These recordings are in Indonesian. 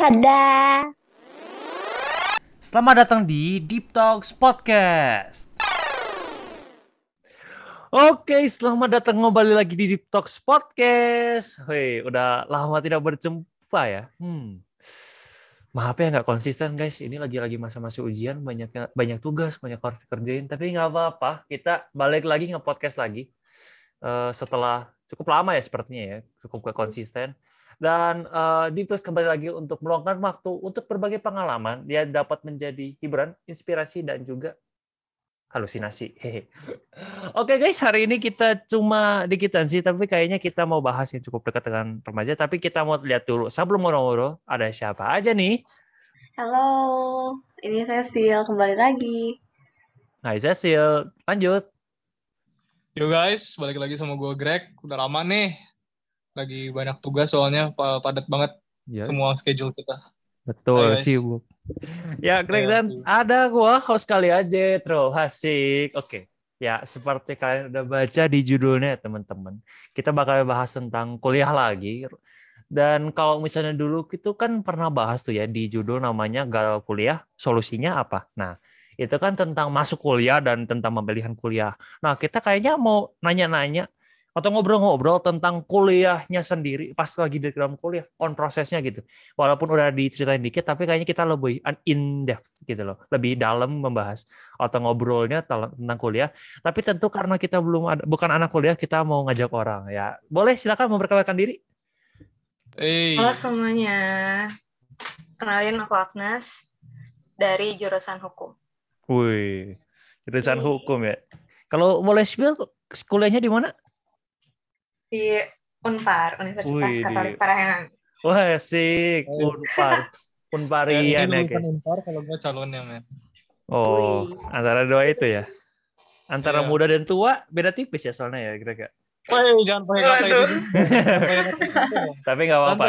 Tada! Selamat datang di Deep Talks Podcast. Oke, selamat datang kembali lagi di Deep Talks Podcast. Hei, udah lama tidak berjumpa ya. Hmm. Maaf ya nggak konsisten guys. Ini lagi-lagi masa-masa ujian, banyak banyak tugas, banyak harus kerjain. Tapi nggak apa-apa, kita balik lagi nge-podcast lagi. Uh, setelah cukup lama ya sepertinya ya, cukup konsisten. Dan uh, Talks kembali lagi untuk meluangkan waktu untuk berbagai pengalaman. Dia dapat menjadi hiburan, inspirasi, dan juga halusinasi. Hehe. Oke guys, hari ini kita cuma dikitan sih, tapi kayaknya kita mau bahas yang cukup dekat dengan remaja. Tapi kita mau lihat dulu, sebelum ngobrol-ngobrol, ada siapa aja nih? Halo, ini saya Sil, kembali lagi. Hai Cecil, lanjut. Yo guys, balik lagi sama gue Greg. Udah lama nih lagi banyak tugas soalnya padat banget ya. semua schedule kita. Betul sih bu. Ya Greg dan ada gua host kali aja Tro Hasik. Oke. Ya seperti kalian udah baca di judulnya teman-teman. Kita bakal bahas tentang kuliah lagi. Dan kalau misalnya dulu itu kan pernah bahas tuh ya di judul namanya gagal kuliah, solusinya apa? Nah, itu kan tentang masuk kuliah dan tentang pemilihan kuliah. Nah, kita kayaknya mau nanya-nanya atau ngobrol-ngobrol tentang kuliahnya sendiri pas lagi di dalam kuliah on prosesnya gitu. Walaupun udah diceritain dikit tapi kayaknya kita lebih in depth gitu loh. Lebih dalam membahas atau ngobrolnya tentang kuliah. Tapi tentu karena kita belum ada bukan anak kuliah kita mau ngajak orang. Ya boleh silakan memperkenalkan diri. Hey. halo semuanya. Kenalin aku Agnes dari jurusan hukum. Wih jurusan hey. hukum ya. Kalau boleh spill kuliahnya di mana di Unpar, Universitas Wih, Katolik di... Parahyangan. Wah, asik. Oh. Unpar. Unparian ya, guys. Unpar kalau gue calonnya, men. Oh, Wih. antara dua itu ya. Antara yeah. muda dan tua beda tipis ya soalnya ya kira-kira. Woi, jangan pakai kata itu. Tapi nggak apa-apa.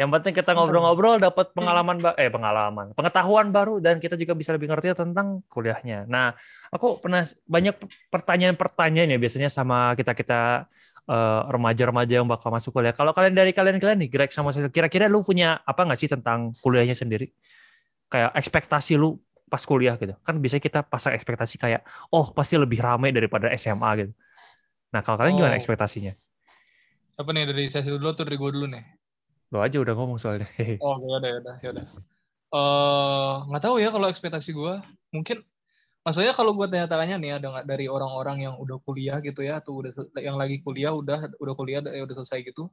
Yang penting kita ngobrol-ngobrol dapat pengalaman eh pengalaman, pengetahuan baru dan kita juga bisa lebih ngerti tentang kuliahnya. Nah, aku pernah banyak pertanyaan-pertanyaan ya biasanya sama kita-kita uh, remaja-remaja yang bakal masuk kuliah. Kalau kalian dari kalian-kalian nih, Greg sama saya, kira-kira lu punya apa nggak sih tentang kuliahnya sendiri? Kayak ekspektasi lu pas kuliah gitu. Kan bisa kita pasang ekspektasi kayak, oh pasti lebih ramai daripada SMA gitu. Nah, kalau kalian oh. gimana ekspektasinya? Apa nih dari sesi dulu atau dari gue dulu nih? Lo aja udah ngomong soalnya. oh, ya udah, ya udah, ya udah. Uh, nggak tahu ya kalau ekspektasi gue. Mungkin maksudnya kalau gue tanya-tanya nih ada nggak dari orang-orang yang udah kuliah gitu ya atau udah yang lagi kuliah udah udah kuliah ya udah selesai gitu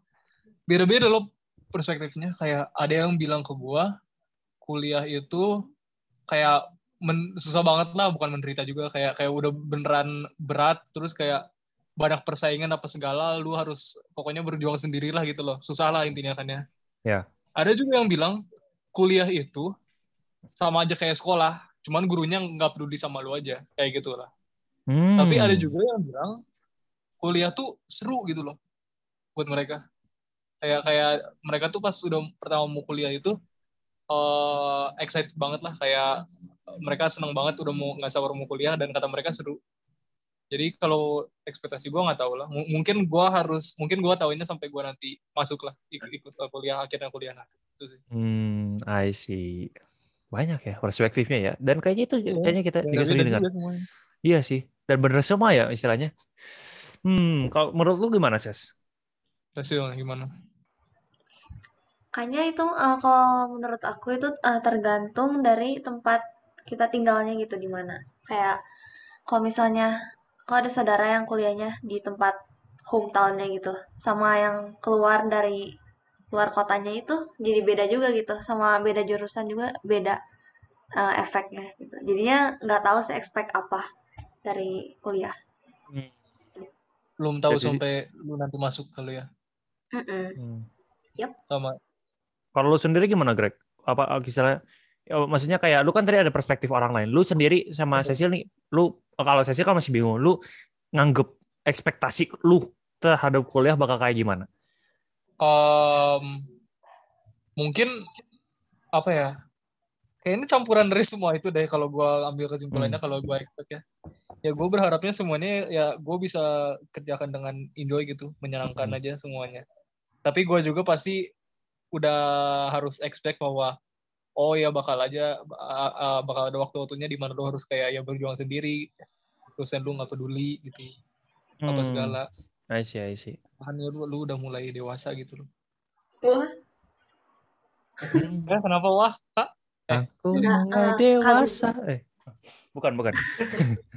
beda-beda loh perspektifnya. Kayak ada yang bilang ke gue kuliah itu kayak men, susah banget lah bukan menderita juga kayak kayak udah beneran berat terus kayak banyak persaingan apa segala lu harus pokoknya berjuang sendirilah gitu loh. Susah lah intinya kan ya. Ya. Ada juga yang bilang kuliah itu sama aja kayak sekolah cuman gurunya nggak peduli sama lu aja kayak gitu lah. Hmm. tapi ada juga yang bilang kuliah tuh seru gitu loh buat mereka. Kayak kayak mereka tuh pas udah pertama mau kuliah itu uh, excited banget lah. Kayak mereka seneng banget udah mau nggak sabar mau kuliah dan kata mereka seru. Jadi kalau ekspektasi gue nggak tahu lah. M mungkin gue harus mungkin gue tahunya sampai gue nanti masuk lah ikut, ikut kuliah akhirnya kuliah nanti. Itu sih. Hmm I see banyak ya perspektifnya ya. Dan kayaknya itu ya, kayaknya kita juga sering dengar. iya sih dan bener semua ya istilahnya. Hmm kalau menurut lu gimana ses? Hasil gimana? Kayaknya itu uh, kalau menurut aku itu uh, tergantung dari tempat kita tinggalnya gitu di mana kayak kalau misalnya kalau ada saudara yang kuliahnya di tempat hometownnya gitu sama yang keluar dari luar kotanya itu jadi beda juga gitu sama beda jurusan juga beda uh, efeknya gitu jadinya nggak tahu sih expect apa dari kuliah hmm. belum tahu jadi, sampai lu nanti masuk kali ya mm -mm. Hmm. Yep. sama kalau lu sendiri gimana Greg apa misalnya ya, maksudnya kayak lu kan tadi ada perspektif orang lain lu sendiri sama Cecil nih lu Oh, kalau saya sih kan masih bingung. Lu nganggep ekspektasi lu terhadap kuliah bakal kayak gimana? Um, mungkin apa ya? Kayak ini campuran dari semua itu deh kalau gue ambil kesimpulannya hmm. kalau gue expect ya. Ya gue berharapnya semuanya ya gue bisa kerjakan dengan enjoy gitu, menyenangkan hmm. aja semuanya. Tapi gue juga pasti udah harus expect bahwa oh ya bakal aja bakal ada waktu-waktunya di mana lu harus kayak ya berjuang sendiri dosen lu nggak peduli gitu hmm. apa segala I see I see. Makanya lu, lu udah mulai dewasa gitu loh. Wah. Hmm. eh, kenapa wah kak? Eh. aku mulai uh, dewasa. eh bukan bukan.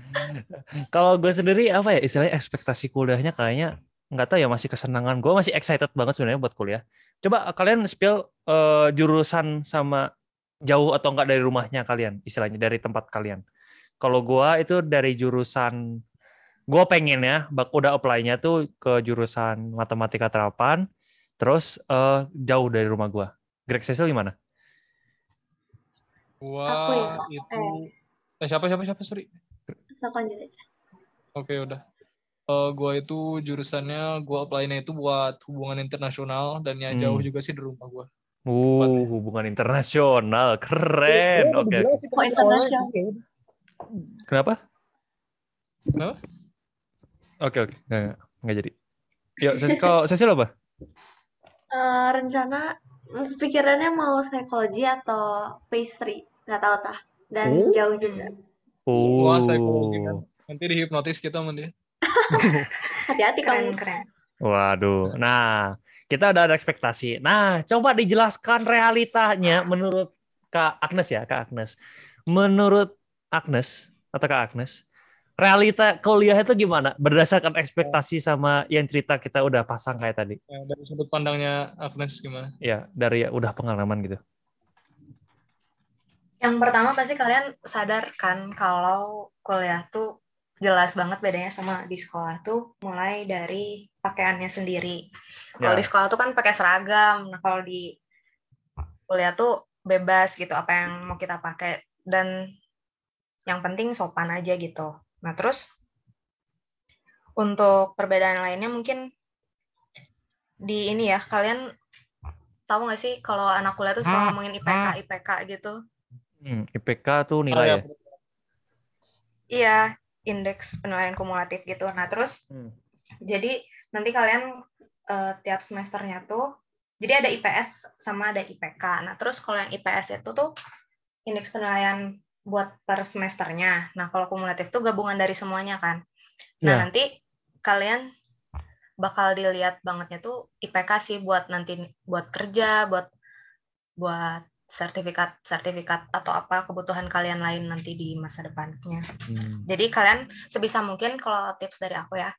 Kalau gue sendiri apa ya istilahnya ekspektasi kuliahnya kayaknya nggak tahu ya masih kesenangan. Gue masih excited banget sebenarnya buat kuliah. Coba kalian spill uh, jurusan sama jauh atau enggak dari rumahnya kalian istilahnya dari tempat kalian. Kalau gua itu dari jurusan gua pengen ya bak udah apply-nya tuh ke jurusan matematika terapan terus uh, jauh dari rumah gua Greg Cecil gimana gua ya, itu eh. siapa siapa siapa sorry Oke udah uh, gua itu jurusannya gua apply-nya itu buat hubungan internasional dan yang hmm. jauh juga sih di rumah gua Uh, hubungan internasional, keren. Oke. Okay. Oh, internasional. Kenapa? Kenapa? Oke okay, oke, okay. nggak, nggak jadi. Yuk, sesi kalau sesi apa? Uh, rencana pikirannya mau psikologi atau pastry, nggak tahu tah. Dan oh. jauh juga. Oh. Wah, psikologi kan. Nanti dihipnotis kita sama dia. Hati-hati kamu keren. Waduh. Nah, kita udah ada ekspektasi. Nah, coba dijelaskan realitanya menurut Kak Agnes ya, Kak Agnes. Menurut Agnes atau Kak Agnes, realita kuliah itu gimana? Berdasarkan ekspektasi sama yang cerita kita udah pasang kayak tadi. Ya, dari sudut pandangnya Agnes gimana? Ya, dari ya, udah pengalaman gitu. Yang pertama pasti kalian sadar kan kalau kuliah tuh jelas banget bedanya sama di sekolah tuh mulai dari pakaiannya sendiri kalau di ya. sekolah tuh kan pakai seragam. Nah, kalau di kuliah tuh bebas gitu apa yang mau kita pakai dan yang penting sopan aja gitu. Nah, terus untuk perbedaan lainnya mungkin di ini ya, kalian tahu nggak sih kalau anak kuliah tuh suka hmm. ngomongin IPK IPK gitu? Hmm, IPK tuh nilai ya? Iya, indeks penilaian kumulatif gitu. Nah, terus hmm. jadi nanti kalian uh, tiap semesternya tuh jadi ada IPS sama ada IPK. Nah, terus kalau yang IPS itu tuh indeks penilaian buat per semesternya. Nah, kalau kumulatif tuh gabungan dari semuanya kan. Nah, yeah. nanti kalian bakal dilihat bangetnya tuh IPK sih buat nanti buat kerja, buat buat sertifikat sertifikat atau apa kebutuhan kalian lain nanti di masa depannya. Hmm. Jadi kalian sebisa mungkin kalau tips dari aku ya,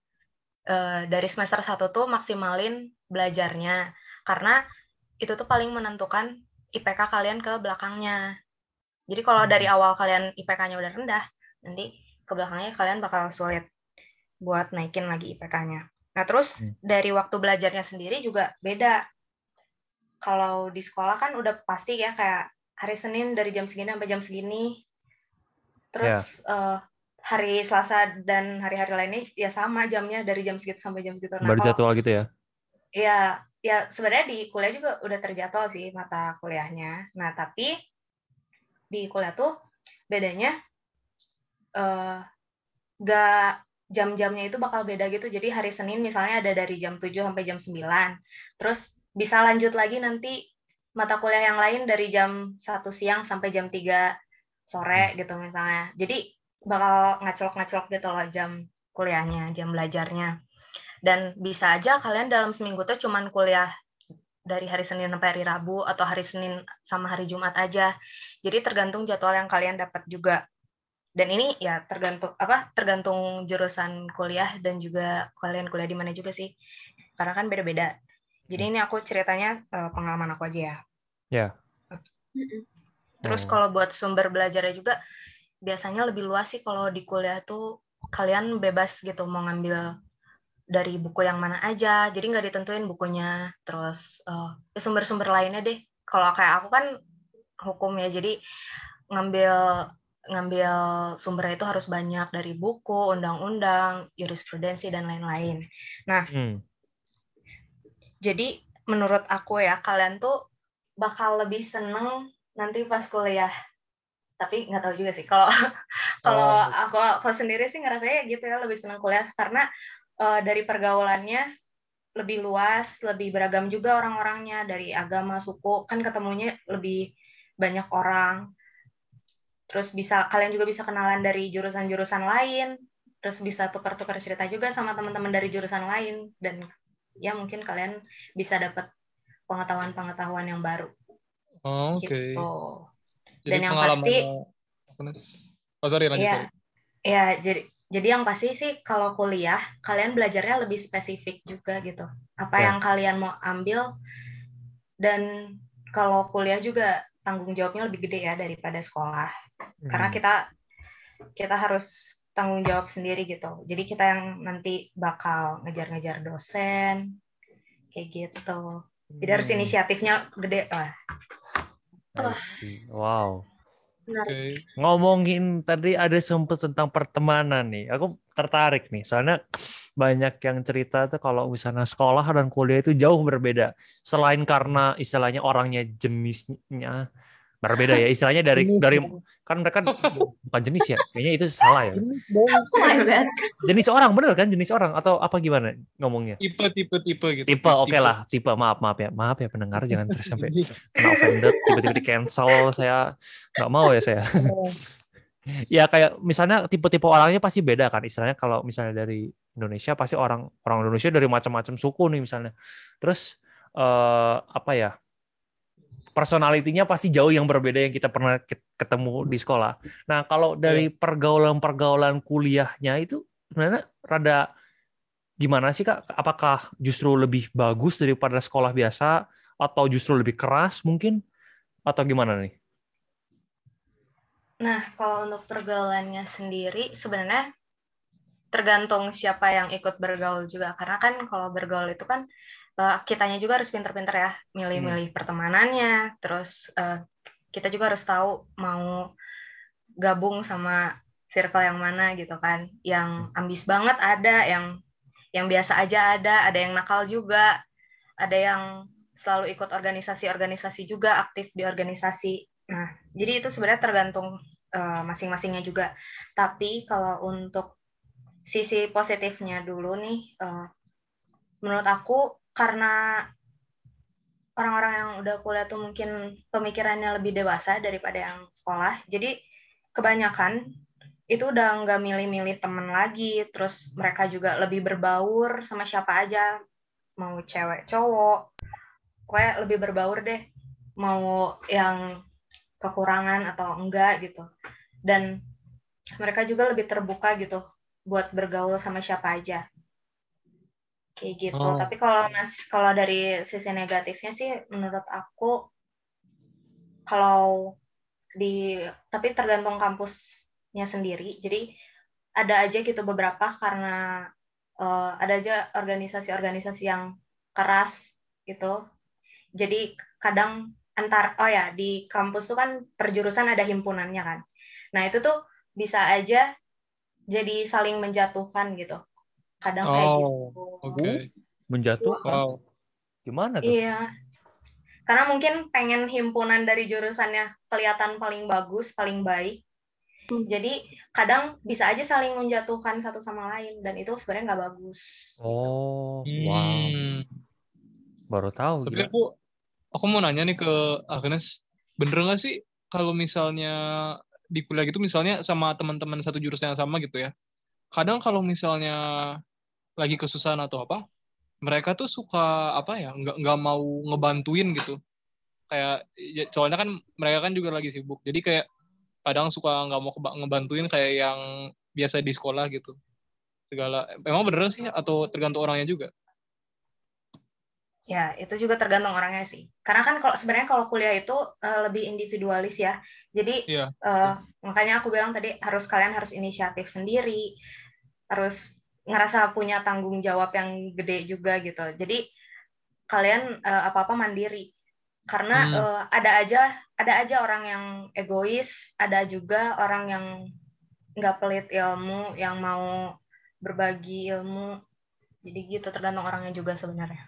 uh, dari semester satu tuh maksimalin belajarnya karena itu tuh paling menentukan IPK kalian ke belakangnya. Jadi kalau dari awal kalian IPK-nya udah rendah, nanti ke belakangnya kalian bakal sulit buat naikin lagi IPK-nya. Nah, terus hmm. dari waktu belajarnya sendiri juga beda. Kalau di sekolah kan udah pasti ya kayak hari Senin dari jam segini sampai jam segini. Terus yeah. Ya. uh, hari Selasa dan hari-hari lainnya ya sama jamnya dari jam segitu sampai jam segitu. Nah, Baru jadwal gitu ya? Iya, ya sebenarnya di kuliah juga udah terjadwal sih mata kuliahnya. Nah, tapi di kuliah tuh bedanya uh, gak jam-jamnya itu bakal beda gitu. Jadi hari Senin misalnya ada dari jam 7 sampai jam 9. Terus bisa lanjut lagi nanti mata kuliah yang lain dari jam 1 siang sampai jam 3 sore hmm. gitu misalnya. Jadi bakal ngaclok-ngaclok gitu loh jam kuliahnya, jam belajarnya. Dan bisa aja kalian dalam seminggu tuh cuman kuliah dari hari Senin sampai hari Rabu atau hari Senin sama hari Jumat aja. Jadi tergantung jadwal yang kalian dapat juga. Dan ini ya tergantung apa? Tergantung jurusan kuliah dan juga kalian kuliah di mana juga sih. Karena kan beda-beda. Jadi ini aku ceritanya uh, pengalaman aku aja ya. Ya. Yeah. Terus oh. kalau buat sumber belajarnya juga biasanya lebih luas sih kalau di kuliah tuh kalian bebas gitu mau ngambil dari buku yang mana aja jadi nggak ditentuin bukunya terus uh, sumber-sumber lainnya deh kalau kayak aku kan hukum ya jadi ngambil ngambil sumbernya itu harus banyak dari buku undang-undang jurisprudensi dan lain-lain. Nah hmm. jadi menurut aku ya kalian tuh bakal lebih seneng nanti pas kuliah. Tapi nggak tahu juga sih. Kalau kalau oh. aku aku sendiri sih ngerasanya gitu ya lebih senang kuliah. Karena uh, dari pergaulannya lebih luas, lebih beragam juga orang-orangnya. Dari agama, suku, kan ketemunya lebih banyak orang. Terus bisa kalian juga bisa kenalan dari jurusan-jurusan lain, terus bisa tukar-tukar cerita juga sama teman-teman dari jurusan lain dan ya mungkin kalian bisa dapat pengetahuan-pengetahuan yang baru. Oh, Oke. Okay. Gitu. Dan yang pasti Oh, sorry lanjut. Ya, ya jadi jadi yang pasti sih kalau kuliah kalian belajarnya lebih spesifik juga gitu. Apa ya. yang kalian mau ambil dan kalau kuliah juga tanggung jawabnya lebih gede ya daripada sekolah. Hmm. Karena kita kita harus tanggung jawab sendiri gitu. Jadi kita yang nanti bakal ngejar-ngejar dosen kayak gitu. Jadi harus hmm. inisiatifnya gede lah. Wow. Okay. Ngomongin tadi ada sempat tentang pertemanan nih. Aku tertarik nih. Soalnya banyak yang cerita tuh kalau misalnya sekolah dan kuliah itu jauh berbeda. Selain karena istilahnya orangnya jenisnya berbeda ya istilahnya dari jenis. dari kan mereka bukan jenis ya kayaknya itu salah ya. Jenis orang bener kan? Jenis orang atau apa gimana ngomongnya? Tipe tipe tipe gitu. Tipe oke okay lah. Tipe maaf maaf ya. Maaf ya pendengar jangan terus sampai kena offended tiba-tiba di cancel saya nggak mau ya saya. Ya kayak misalnya tipe-tipe orangnya pasti beda kan. Istilahnya kalau misalnya dari Indonesia pasti orang orang Indonesia dari macam-macam suku nih misalnya. Terus uh, apa ya personalitinya pasti jauh yang berbeda yang kita pernah ketemu di sekolah. Nah, kalau dari pergaulan-pergaulan kuliahnya itu sebenarnya rada gimana sih Kak? Apakah justru lebih bagus daripada sekolah biasa atau justru lebih keras mungkin atau gimana nih? Nah, kalau untuk pergaulannya sendiri sebenarnya tergantung siapa yang ikut bergaul juga karena kan kalau bergaul itu kan uh, kitanya juga harus pinter-pinter ya milih-milih hmm. pertemanannya. Terus uh, kita juga harus tahu mau gabung sama circle yang mana gitu kan. Yang ambis banget ada yang yang biasa aja ada ada yang nakal juga ada yang selalu ikut organisasi-organisasi juga aktif di organisasi. Nah jadi itu sebenarnya tergantung uh, masing-masingnya juga. Tapi kalau untuk sisi positifnya dulu nih uh, menurut aku karena orang-orang yang udah kuliah tuh mungkin pemikirannya lebih dewasa daripada yang sekolah. Jadi kebanyakan itu udah nggak milih-milih temen lagi, terus mereka juga lebih berbaur sama siapa aja, mau cewek cowok, pokoknya lebih berbaur deh, mau yang kekurangan atau enggak gitu. Dan mereka juga lebih terbuka gitu buat bergaul sama siapa aja kayak gitu. Oh. Tapi kalau mas kalau dari sisi negatifnya sih menurut aku kalau di tapi tergantung kampusnya sendiri. Jadi ada aja gitu beberapa karena uh, ada aja organisasi-organisasi yang keras gitu. Jadi kadang antar oh ya di kampus tuh kan perjurusan ada himpunannya kan. Nah, itu tuh bisa aja jadi saling menjatuhkan gitu kadang oh, kayak gitu. Okay. Menjatuhkan. Wow. Gimana tuh? Iya. Karena mungkin pengen himpunan dari jurusannya kelihatan paling bagus, paling baik. Hmm. Jadi kadang bisa aja saling menjatuhkan satu sama lain dan itu sebenarnya nggak bagus. Oh, hmm. wow. Baru tahu. Tapi aku aku mau nanya nih ke Agnes, bener nggak sih kalau misalnya di kuliah gitu misalnya sama teman-teman satu jurusan yang sama gitu ya. Kadang kalau misalnya lagi kesusahan atau apa mereka tuh suka apa ya nggak nggak mau ngebantuin gitu. Kayak ya, soalnya kan mereka kan juga lagi sibuk. Jadi kayak kadang suka nggak mau ngebantuin kayak yang biasa di sekolah gitu. Segala. Emang beneran sih? Atau tergantung orangnya juga? Ya itu juga tergantung orangnya sih. Karena kan kalau sebenarnya kalau kuliah itu uh, lebih individualis ya. Jadi yeah. Iya. uh, makanya aku bilang tadi harus kalian harus inisiatif sendiri. Harus ngerasa punya tanggung jawab yang gede juga gitu. Jadi kalian uh, apa-apa mandiri. Karena hmm. uh, ada aja ada aja orang yang egois, ada juga orang yang nggak pelit ilmu, yang mau berbagi ilmu. Jadi gitu tergantung orangnya juga sebenarnya.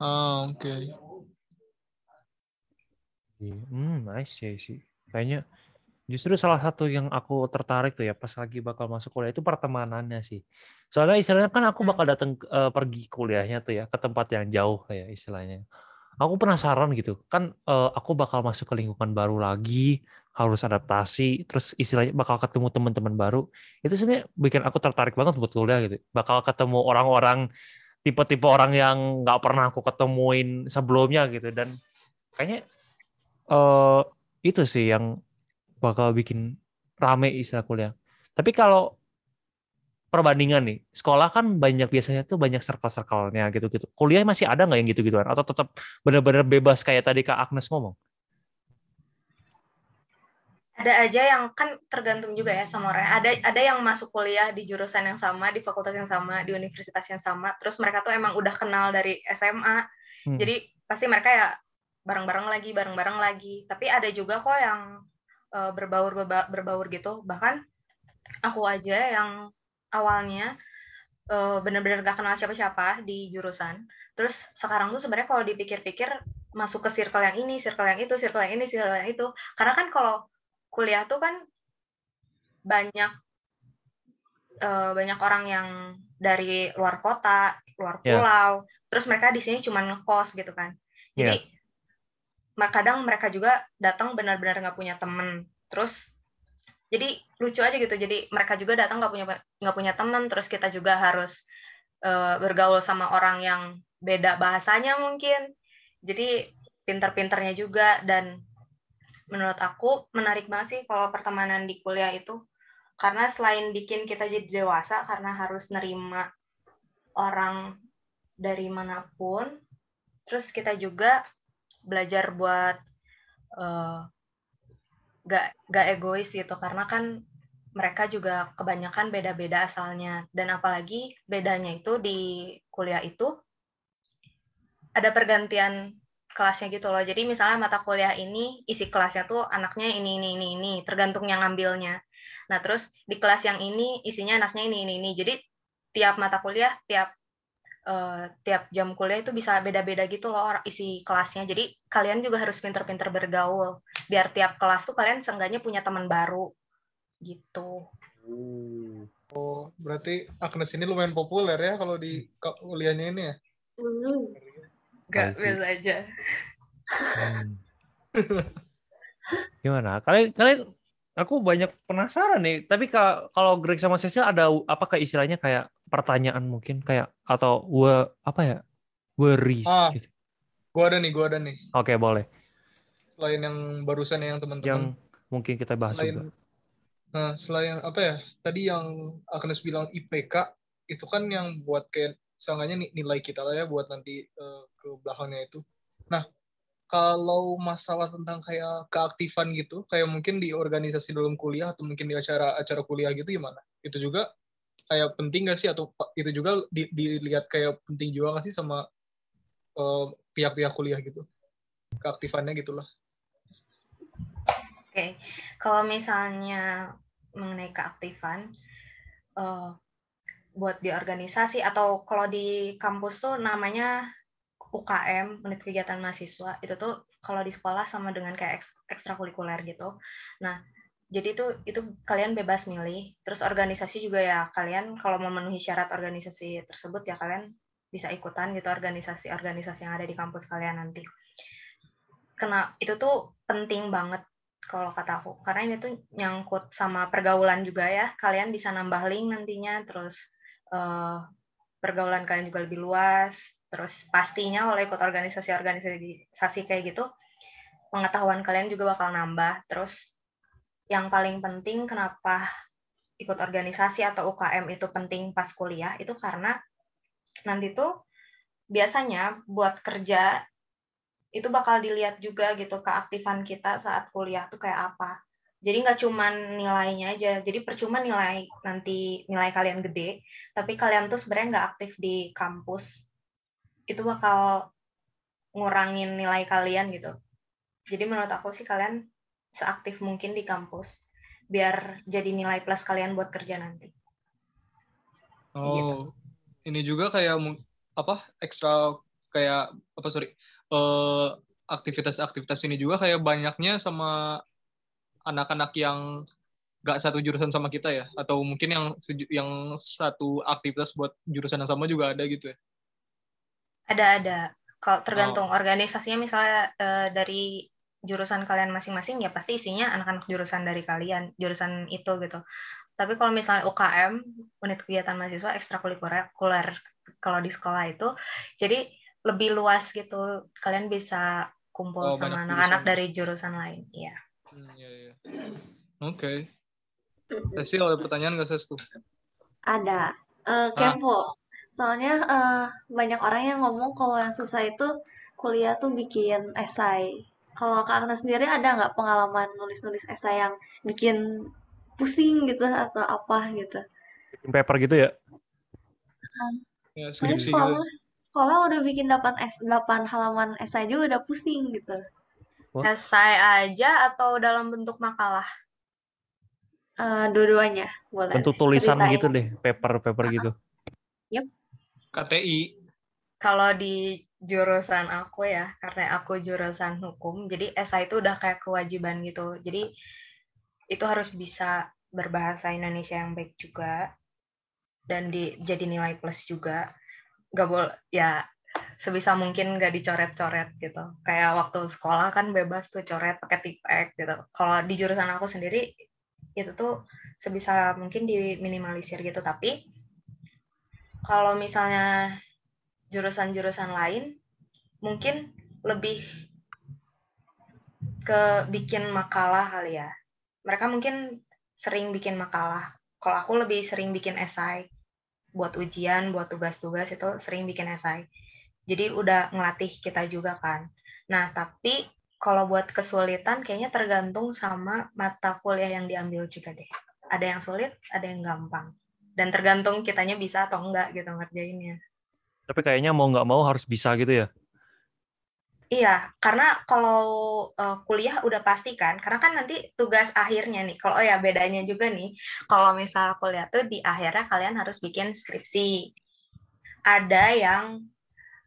Oh, oke. Okay. Hmm, nice sih. Kayaknya Justru salah satu yang aku tertarik tuh ya pas lagi bakal masuk kuliah itu pertemanannya sih. Soalnya istilahnya kan aku hmm. bakal datang uh, pergi kuliahnya tuh ya ke tempat yang jauh kayak istilahnya. Aku penasaran gitu. Kan uh, aku bakal masuk ke lingkungan baru lagi, harus adaptasi, terus istilahnya bakal ketemu teman-teman baru. Itu sebenarnya bikin aku tertarik banget buat kuliah gitu. Bakal ketemu orang-orang tipe-tipe orang yang nggak pernah aku ketemuin sebelumnya gitu dan kayaknya uh, itu sih yang bakal bikin rame istilah kuliah. Tapi kalau perbandingan nih, sekolah kan banyak biasanya tuh banyak circle-circle-nya gitu-gitu. Kuliah masih ada nggak yang gitu-gituan? Atau tetap benar-benar bebas kayak tadi Kak Agnes ngomong? Ada aja yang kan tergantung juga ya sama orang. Ada ada yang masuk kuliah di jurusan yang sama, di fakultas yang sama, di universitas yang sama. Terus mereka tuh emang udah kenal dari SMA. Hmm. Jadi pasti mereka ya bareng-bareng lagi, bareng-bareng lagi. Tapi ada juga kok yang uh, berbaur berbaur gitu. Bahkan aku aja yang awalnya uh, benar-benar gak kenal siapa-siapa di jurusan. Terus sekarang tuh sebenarnya kalau dipikir-pikir masuk ke circle yang ini circle yang itu circle yang ini circle yang itu. Karena kan kalau kuliah tuh kan banyak uh, banyak orang yang dari luar kota luar ya. pulau. Yeah. terus mereka di sini cuma ngekos gitu kan. Jadi yeah kadang mereka juga datang benar-benar nggak punya temen. Terus jadi lucu aja gitu. Jadi mereka juga datang nggak punya nggak punya temen. Terus kita juga harus uh, bergaul sama orang yang beda bahasanya mungkin. Jadi pinter-pinternya juga. Dan menurut aku menarik banget sih kalau pertemanan di kuliah itu. Karena selain bikin kita jadi dewasa karena harus nerima orang dari mana pun terus kita juga belajar buat uh, gak gak egois gitu. Karena kan mereka juga kebanyakan beda-beda asalnya. Dan apalagi bedanya itu di kuliah itu ada pergantian kelasnya gitu loh. Jadi misalnya mata kuliah ini isi kelasnya tuh anaknya ini ini ini ini tergantung yang ngambilnya. Nah terus di kelas yang ini isinya anaknya ini ini ini. Jadi tiap mata kuliah tiap uh, tiap jam kuliah itu bisa beda-beda gitu loh isi kelasnya. Jadi kalian juga harus pinter-pinter bergaul biar tiap kelas tuh kalian seenggaknya punya teman baru gitu. Oh, berarti Agnes ini lumayan populer ya kalau di kuliahnya ini ya? Hmm. Gak biasa aja. Hmm. Gimana? Kalian kalian aku banyak penasaran nih. Tapi kalau Greg sama Cecil ada apa kayak istilahnya kayak pertanyaan mungkin kayak atau gua apa ya worries ah, gitu. Gua ada nih, gua ada nih. Oke, okay, boleh. Selain yang barusan yang teman-teman. Yang mungkin kita bahas selain, juga. Nah, selain apa ya? Tadi yang Agnes bilang IPK itu kan yang buat kayak seenggaknya nilai kita lah ya buat nanti uh, ke belakangnya itu. Nah, kalau masalah tentang kayak keaktifan gitu, kayak mungkin di organisasi dalam kuliah atau mungkin di acara-acara kuliah gitu gimana? Itu juga kayak penting gak sih atau itu juga di, dilihat kayak penting juga gak sih sama pihak pihak-pihak kuliah gitu? Keaktifannya gitulah. Oke, okay. kalau misalnya mengenai keaktifan, uh, buat di organisasi atau kalau di kampus tuh namanya UKM unit kegiatan mahasiswa itu tuh kalau di sekolah sama dengan kayak ekstrakurikuler gitu. Nah, jadi itu itu kalian bebas milih. Terus organisasi juga ya kalian kalau memenuhi syarat organisasi tersebut ya kalian bisa ikutan gitu organisasi-organisasi yang ada di kampus kalian nanti. Kena itu tuh penting banget kalau kata aku karena ini tuh nyangkut sama pergaulan juga ya. Kalian bisa nambah link nantinya terus uh, pergaulan kalian juga lebih luas terus pastinya kalau ikut organisasi-organisasi kayak gitu pengetahuan kalian juga bakal nambah. Terus yang paling penting kenapa ikut organisasi atau UKM itu penting pas kuliah itu karena nanti tuh biasanya buat kerja itu bakal dilihat juga gitu keaktifan kita saat kuliah tuh kayak apa. Jadi nggak cuman nilainya aja jadi percuma nilai nanti nilai kalian gede tapi kalian tuh sebenarnya nggak aktif di kampus itu bakal ngurangin nilai kalian gitu. Jadi menurut aku sih kalian seaktif mungkin di kampus biar jadi nilai plus kalian buat kerja nanti. Oh, gitu. ini juga kayak apa ekstra kayak apa sorry aktivitas aktivitas-aktivitas ini juga kayak banyaknya sama anak-anak yang gak satu jurusan sama kita ya atau mungkin yang yang satu aktivitas buat jurusan yang sama juga ada gitu ya ada ada kalau tergantung oh. organisasinya misalnya uh, dari jurusan kalian masing-masing ya pasti isinya anak-anak jurusan dari kalian jurusan itu gitu tapi kalau misalnya UKM unit kegiatan mahasiswa ekstrakurikuler kalau di sekolah itu jadi lebih luas gitu kalian bisa kumpul oh, sama anak-anak dari jurusan lain ya hmm, ya, ya. oke okay. Sesi ada pertanyaan nggak Sesku? Ada. Uh, kepo. Soalnya uh, banyak orang yang ngomong kalau yang susah itu kuliah tuh bikin esai. Kalau Kak Agnes sendiri ada nggak pengalaman nulis-nulis esai yang bikin pusing gitu atau apa gitu? Bikin paper gitu ya? Uh, ya, skripsi sekolah, gitu. sekolah udah bikin 8, es, 8 halaman esai juga udah pusing gitu. What? Esai aja atau dalam bentuk makalah? Uh, dua-duanya boleh. Bentuk tulisan Ceritain. gitu deh, paper-paper uh, gitu. Yep. KTI. Kalau di jurusan aku ya, karena aku jurusan hukum, jadi esai itu udah kayak kewajiban gitu. Jadi itu harus bisa berbahasa Indonesia yang baik juga dan di jadi nilai plus juga. Gak boleh ya sebisa mungkin gak dicoret-coret gitu. Kayak waktu sekolah kan bebas tuh coret pakai tipek gitu. Kalau di jurusan aku sendiri itu tuh sebisa mungkin diminimalisir gitu tapi kalau misalnya jurusan-jurusan lain mungkin lebih ke bikin makalah kali ya. Mereka mungkin sering bikin makalah. Kalau aku lebih sering bikin esai. Buat ujian buat tugas-tugas itu sering bikin esai. Jadi udah ngelatih kita juga kan. Nah tapi kalau buat kesulitan kayaknya tergantung sama mata kuliah yang diambil juga deh. Ada yang sulit, ada yang gampang. Dan tergantung kitanya bisa atau enggak gitu ngerjainnya. Tapi kayaknya mau nggak mau harus bisa gitu ya? Iya, karena kalau uh, kuliah udah pasti kan, karena kan nanti tugas akhirnya nih, kalau oh ya bedanya juga nih, kalau misal kuliah tuh di akhirnya kalian harus bikin skripsi. Ada yang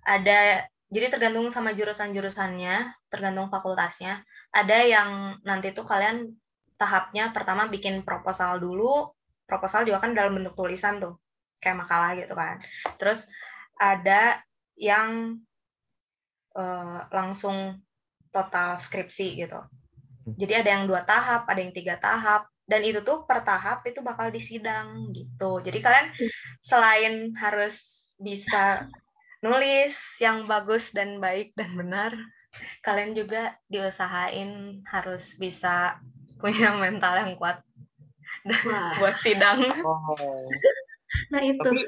ada jadi tergantung sama jurusan-jurusannya, tergantung fakultasnya. Ada yang nanti tuh kalian tahapnya pertama bikin proposal dulu. Proposal juga kan dalam bentuk tulisan tuh, kayak makalah gitu kan. Terus ada yang uh, langsung total skripsi gitu. Jadi ada yang dua tahap, ada yang tiga tahap, dan itu tuh per tahap itu bakal disidang gitu. Jadi kalian selain harus bisa nulis yang bagus dan baik dan benar kalian juga diusahain harus bisa punya mental yang kuat buat sidang oh. nah itu Tapi,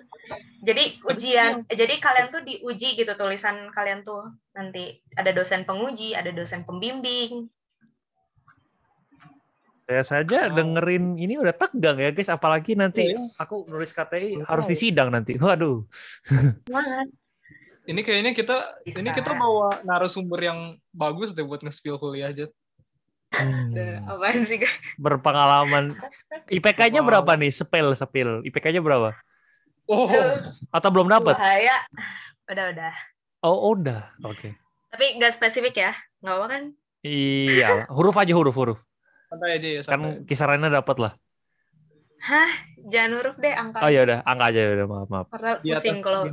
jadi ujian jadi kalian tuh diuji gitu tulisan kalian tuh nanti ada dosen penguji ada dosen pembimbing saya saja oh. dengerin ini udah tegang ya guys apalagi nanti oh, aku nulis KTI oh. harus disidang nanti waduh banget ini kayaknya kita Bisa. ini kita bawa narasumber yang bagus deh buat nge-spill kuliah aja. Hmm. Apaan sih, Berpengalaman. IPK-nya wow. berapa nih? Sepil, sepil. IPK-nya berapa? Oh. Atau belum dapat? Bahaya. Udah, udah. Oh, udah. Oke. Okay. Tapi nggak spesifik ya? Nggak apa kan? Iya, huruf aja huruf huruf. Santai aja ya. Santai. Kan kisarannya dapat lah. Hah? Jangan huruf deh, angka. Oh ya udah, angka aja udah, maaf maaf. Karena pusing kalau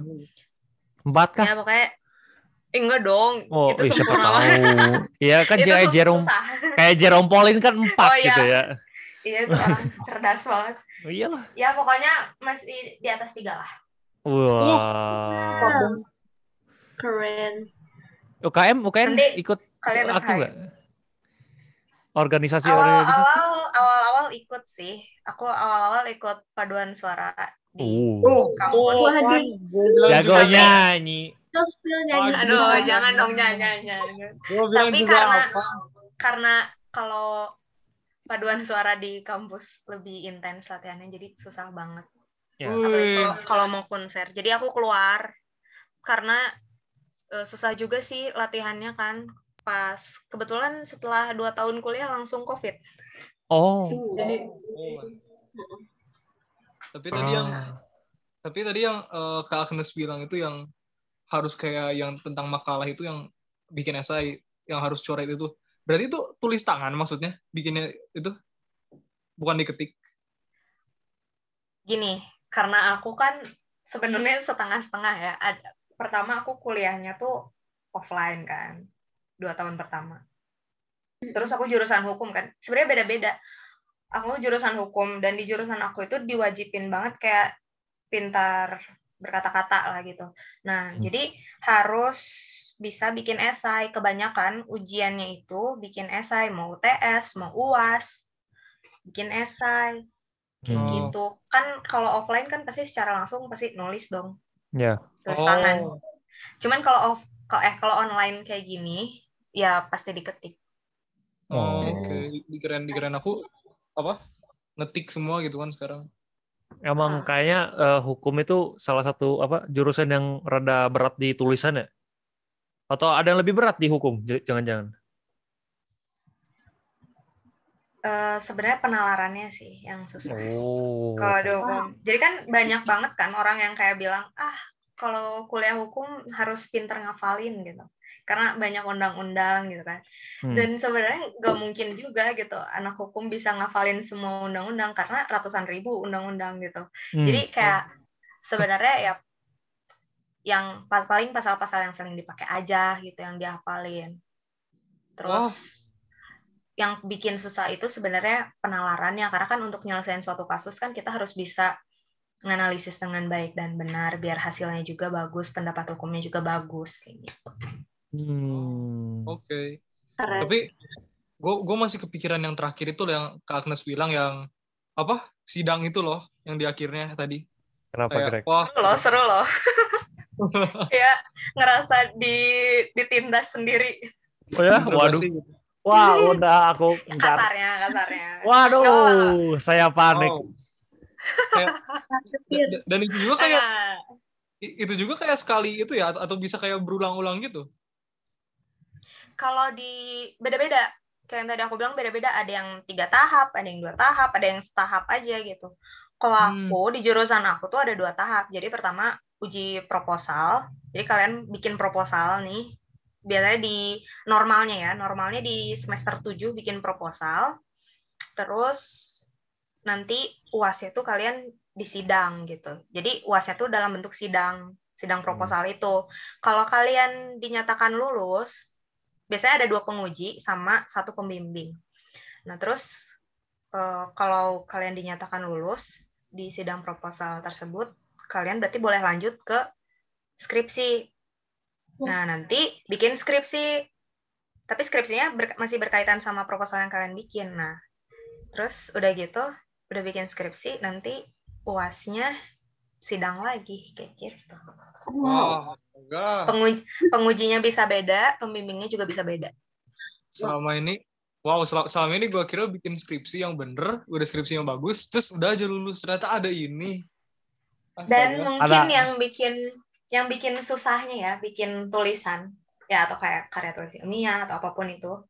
Empat kah? Ya pokoknya Eh, enggak dong. Oh, itu siapa tahu. Iya kan kayak Jerome kayak Jerome Pauline kan empat oh, iya. gitu ya. Iya, itu orang cerdas banget. Oh, iyalah. Ya pokoknya masih di atas tiga lah. Wah. Wow. Keren. UKM, UKM Nanti ikut aku nggak? Organisasi awal, organisasi? Awal, awal, awal ikut sih. Aku awal-awal ikut paduan suara kampus. Oh, Jago nyanyi. Terus nyanyi. Aduh, jangan dong nyanyi nyanyi. Tapi karena apa? karena kalau paduan suara di kampus lebih intens latihannya, jadi susah banget. Ya. Kalau, kalau mau konser. Jadi aku keluar karena uh, susah juga sih latihannya kan. Pas kebetulan setelah dua tahun kuliah langsung COVID. Oh. Jadi, oh. Tapi tadi oh. yang tapi tadi yang uh, Kak Agnes bilang itu yang harus kayak yang tentang makalah itu yang bikin esai yang harus coret itu. Berarti itu tulis tangan maksudnya? Bikinnya itu? Bukan diketik? Gini karena aku kan sebenarnya setengah-setengah ya. Ada pertama aku kuliahnya tuh offline kan dua tahun pertama. Terus aku jurusan hukum kan. Sebenarnya beda-beda aku jurusan hukum dan di jurusan aku itu diwajibin banget kayak pintar berkata-kata lah gitu nah hmm. jadi harus bisa bikin esai kebanyakan ujiannya itu bikin esai mau UTS mau UAS bikin esai kayak hmm. gitu kan kalau offline kan pasti secara langsung pasti nulis dong ya yeah. tulis tangan oh. cuman kalau off eh kalau online kayak gini ya pasti diketik Oh, oke. Okay. Dikeren dikeren aku apa? Ngetik semua gitu kan sekarang. Emang kayaknya uh, hukum itu salah satu apa jurusan yang rada berat di tulisan ya? Atau ada yang lebih berat di hukum? Jangan-jangan. Uh, sebenarnya penalarannya sih yang susah. Oh. Kalau di hukum. Jadi kan banyak banget kan orang yang kayak bilang, ah kalau kuliah hukum harus pinter ngafalin gitu karena banyak undang-undang gitu kan. Hmm. Dan sebenarnya nggak mungkin juga gitu anak hukum bisa ngafalin semua undang-undang karena ratusan ribu undang-undang gitu. Hmm. Jadi kayak sebenarnya ya yang paling pasal-pasal yang sering dipakai aja gitu yang dihafalin. Terus oh. yang bikin susah itu sebenarnya penalarannya karena kan untuk nyelesain suatu kasus kan kita harus bisa menganalisis dengan baik dan benar biar hasilnya juga bagus, pendapat hukumnya juga bagus kayak gitu. Hmm. Oke. Okay. Tapi gue gue masih kepikiran yang terakhir itu yang Kak Agnes bilang yang apa sidang itu loh yang di akhirnya tadi. Kenapa Kayak, Wah, seru loh, seru loh. ya ngerasa di ditindas sendiri. Oh ya, waduh. Wah, udah aku kasarnya, kasarnya. Waduh, oh. saya panik. Oh. Kayak, dan itu juga kayak itu juga kayak sekali itu ya atau bisa kayak berulang-ulang gitu kalau di beda-beda kayak yang tadi aku bilang beda-beda. Ada yang tiga tahap ada yang dua tahap ada yang setahap aja gitu. Kalau hmm. aku di jurusan aku tuh ada dua tahap. Jadi pertama uji proposal. Jadi kalian bikin proposal nih. Biasanya di normalnya ya normalnya di semester 7 bikin proposal. Terus nanti uasnya tuh kalian disidang gitu. Jadi uasnya tuh dalam bentuk sidang sidang proposal hmm. itu. Kalau kalian dinyatakan lulus biasanya ada dua penguji sama satu pembimbing. Nah, terus uh, kalau kalian dinyatakan lulus di sidang proposal tersebut, kalian berarti boleh lanjut ke skripsi. Nah, nanti bikin skripsi. Tapi skripsinya ber masih berkaitan sama proposal yang kalian bikin. Nah, terus udah gitu, udah bikin skripsi, nanti uasnya sidang lagi kayak gitu. Wow. Penguji, pengujinya bisa beda, pembimbingnya juga bisa beda. Selama ini, wow, selama, selama ini gue kira bikin skripsi yang bener, udah skripsi yang bagus, terus udah aja lulus. Ternyata ada ini. Astaga. Dan mungkin ada. yang bikin yang bikin susahnya ya, bikin tulisan ya atau kayak karya tulis ilmiah atau apa pun itu,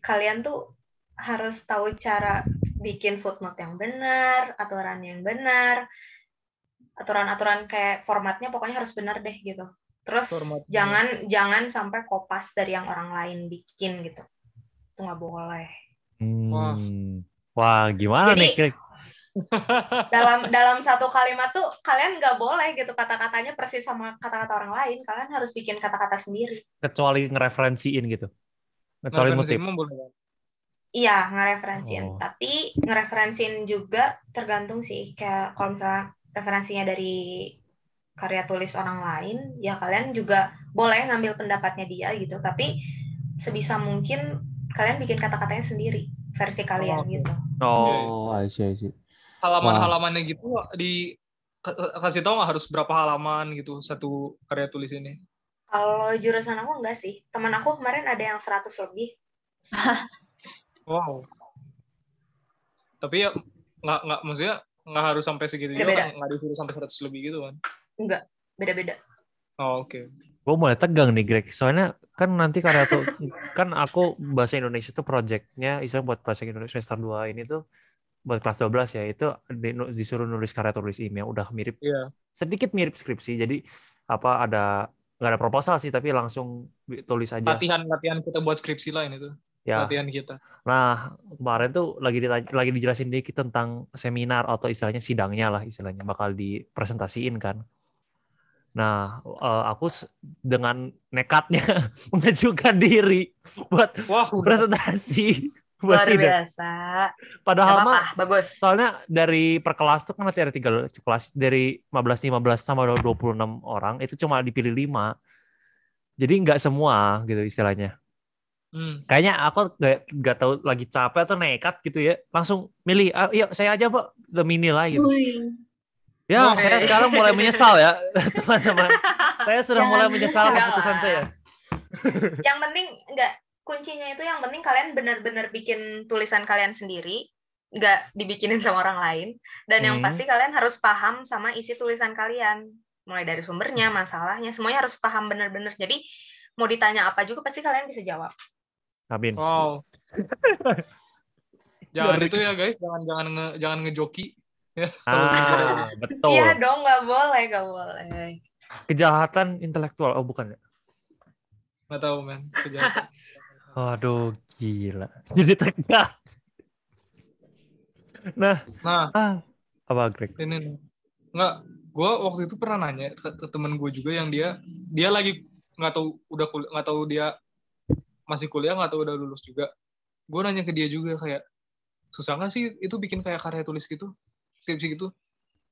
kalian tuh harus tahu cara bikin footnote yang benar, aturan yang benar, aturan-aturan kayak formatnya pokoknya harus benar deh gitu. Terus Formatnya. jangan jangan sampai kopas dari yang orang lain bikin gitu. Itu nggak boleh. Hmm. Wah. Wah, gimana Jadi, nih? dalam dalam satu kalimat tuh kalian nggak boleh gitu kata-katanya persis sama kata-kata orang lain. Kalian harus bikin kata-kata sendiri. Kecuali ngereferensiin gitu. Kecuali motif. Iya, ngereferensiin. Oh. Tapi ngereferensiin juga tergantung sih. Kayak kalau misalnya referensinya dari karya tulis orang lain, ya kalian juga boleh ngambil pendapatnya dia gitu. Tapi sebisa mungkin kalian bikin kata-katanya sendiri, versi kalian oh. gitu. Oh, I see, I see. Halaman-halamannya gitu di kasih tahu nggak harus berapa halaman gitu satu karya tulis ini? Kalau jurusan aku enggak sih. Teman aku kemarin ada yang 100 lebih. wow. Tapi ya nggak nggak maksudnya nggak harus sampai segitu juga kan nggak disuruh sampai 100 lebih gitu kan enggak beda-beda oh oke okay. gue mulai tegang nih Greg soalnya kan nanti karena tuh kan aku bahasa Indonesia tuh projectnya istilah buat bahasa Indonesia semester 2 ini tuh buat kelas 12 ya itu disuruh nulis karya tulis email udah mirip yeah. sedikit mirip skripsi jadi apa ada nggak ada proposal sih tapi langsung tulis aja latihan latihan kita buat skripsi lah ini tuh ya. latihan kita. Nah, kemarin tuh lagi ditanya, lagi dijelasin dikit tentang seminar atau istilahnya sidangnya lah istilahnya bakal dipresentasiin kan. Nah, uh, aku dengan nekatnya mengajukan diri buat Wah, presentasi buat Luar sidang. biasa. Padahal mah bagus. Soalnya dari per kelas tuh kan nanti ada tiga kelas dari 15 15 sama 26 orang itu cuma dipilih lima. Jadi nggak semua gitu istilahnya. Hmm. Kayaknya aku gak, gak tahu lagi capek atau nekat gitu ya. Langsung milih, ah, yuk saya aja pak demi nilai gitu. Ui. Ya, oh, saya sekarang mulai menyesal ya, teman-teman. saya sudah Jangan mulai menyesal keputusan saya. Yang penting enggak kuncinya itu yang penting kalian benar-benar bikin tulisan kalian sendiri, nggak dibikinin sama orang lain. Dan hmm. yang pasti kalian harus paham sama isi tulisan kalian. Mulai dari sumbernya, masalahnya, semuanya harus paham benar-benar. Jadi mau ditanya apa juga pasti kalian bisa jawab. Amin. Wow. jangan itu ya guys, jangan jangan nge, jangan ngejoki. Ya, ah, betul. Iya dong, nggak boleh, nggak boleh. Kejahatan intelektual, oh bukan ya? Nggak tahu men, kejahatan. Aduh, gila. Jadi tegak. Nah, nah, ah, apa Greg? Ini nggak, gue waktu itu pernah nanya ke, ke temen gue juga yang dia dia lagi nggak tahu udah nggak tahu dia masih kuliah nggak tahu udah lulus juga gue nanya ke dia juga kayak susah nggak sih itu bikin kayak karya tulis gitu skripsi gitu.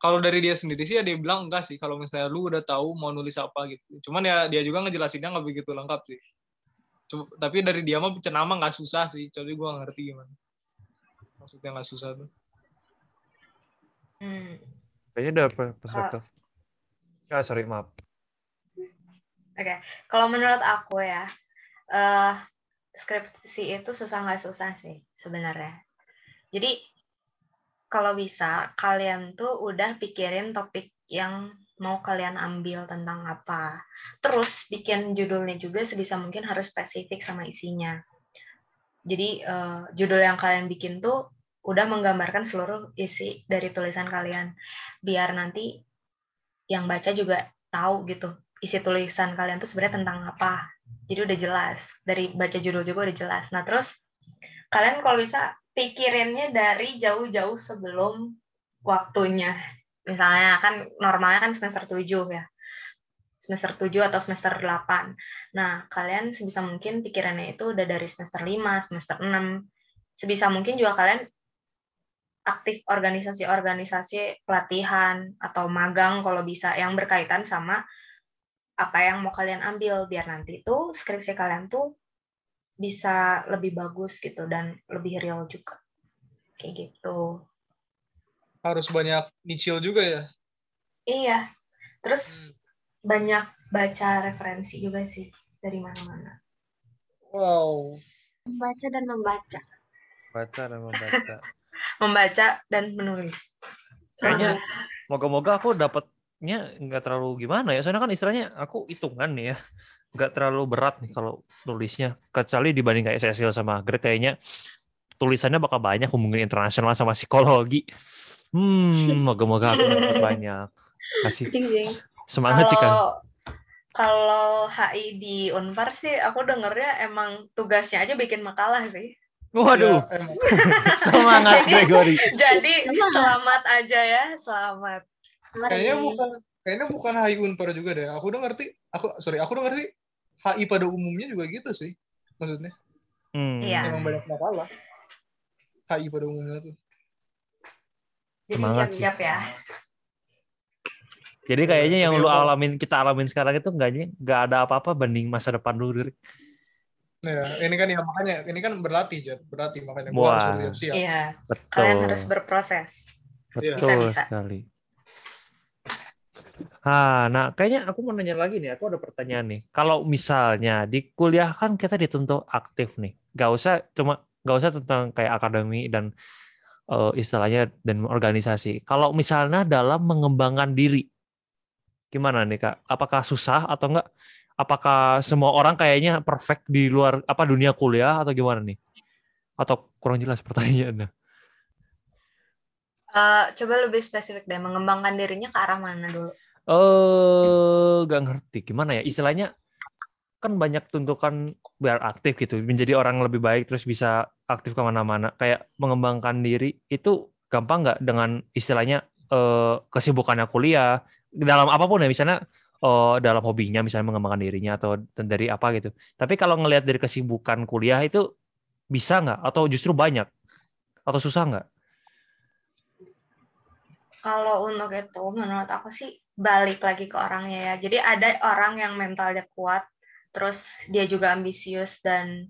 Kalau dari dia sendiri sih ya dia bilang enggak sih. Kalau misalnya lu udah tahu mau nulis apa gitu. Cuman ya dia juga ngejelasinnya nggak begitu lengkap sih. Cuma, tapi dari dia mah cenama nggak susah sih. Jadi gue ngerti gimana. Maksudnya nggak susah tuh. Hmm. kayaknya udah perspektif. Ah sorry maaf. Oke, okay. kalau menurut aku ya, uh, skripsi itu susah nggak susah sih sebenarnya. Jadi kalau bisa kalian tuh udah pikirin topik yang mau kalian ambil tentang apa. Terus bikin judulnya juga sebisa mungkin harus spesifik sama isinya. Jadi uh, judul yang kalian bikin tuh udah menggambarkan seluruh isi dari tulisan kalian biar nanti yang baca juga tahu gitu isi tulisan kalian tuh sebenarnya tentang apa jadi udah jelas dari baca judul juga udah jelas nah terus kalian kalau bisa pikirinnya dari jauh-jauh sebelum waktunya. Misalnya kan normalnya kan semester 7 ya. Semester 7 atau semester 8 nah kalian sebisa mungkin pikirannya itu udah dari semester 5 semester 6 sebisa mungkin juga kalian aktif organisasi-organisasi pelatihan atau magang kalau bisa yang berkaitan sama apa yang mau kalian ambil. Biar nanti itu skripsi kalian tuh bisa lebih bagus gitu dan lebih real juga. Kayak gitu. Harus banyak nyicil juga ya? Iya. Terus hmm. banyak baca referensi juga sih dari mana-mana. Wow. Membaca dan membaca. Baca dan membaca. Membaca dan menulis. Kayaknya moga-moga aku dapat nya nggak terlalu gimana ya. Soalnya kan istilahnya aku hitungan nih ya nggak terlalu berat nih kalau nulisnya kecuali dibanding kayak Cecil sama Greg kayaknya tulisannya bakal banyak hubungan internasional sama psikologi. Hmm moga-moga aku dapat banyak. Kasih semangat sih kan kalau HI di Unpar sih aku dengernya emang tugasnya aja bikin makalah sih. Waduh, ya, semangat Gregory. Jadi selamat aja ya, selamat. Kayaknya bukan kayaknya bukan HI Unpar juga deh. Aku udah ngerti, aku sorry, aku udah ngerti HI pada umumnya juga gitu sih. Maksudnya. Hmm. Iya. Emang banyak masalah. HI pada umumnya tuh. Jadi siap-siap ya. Jadi kayaknya yang lu alamin kita alamin sekarang itu enggak nggak ada apa-apa banding masa depan dulu. Ya, ini kan ya makanya ini kan berlatih ya, berlatih makanya gua harus siap. Iya. Betul. Kalian harus berproses. Betul bisa, bisa. sekali. Ah, nah kayaknya aku mau nanya lagi nih. Aku ada pertanyaan nih. Kalau misalnya di kuliah kan kita dituntut aktif nih. Gak usah cuma gak usah tentang kayak akademi dan uh, istilahnya dan organisasi. Kalau misalnya dalam mengembangkan diri, gimana nih kak? Apakah susah atau enggak? Apakah semua orang kayaknya perfect di luar apa dunia kuliah atau gimana nih? Atau kurang jelas pertanyaannya? Uh, coba lebih spesifik deh, mengembangkan dirinya ke arah mana dulu? Eh, gak ngerti gimana ya istilahnya. kan banyak tuntukan biar aktif gitu, menjadi orang lebih baik terus bisa aktif ke mana-mana. Kayak mengembangkan diri itu gampang nggak dengan istilahnya eh, kesibukannya kuliah dalam apa pun ya misalnya eh, dalam hobinya misalnya mengembangkan dirinya atau dari apa gitu. Tapi kalau ngelihat dari kesibukan kuliah itu bisa nggak atau justru banyak atau susah nggak? Kalau untuk itu menurut aku sih balik lagi ke orangnya ya. Jadi ada orang yang mentalnya kuat, terus dia juga ambisius dan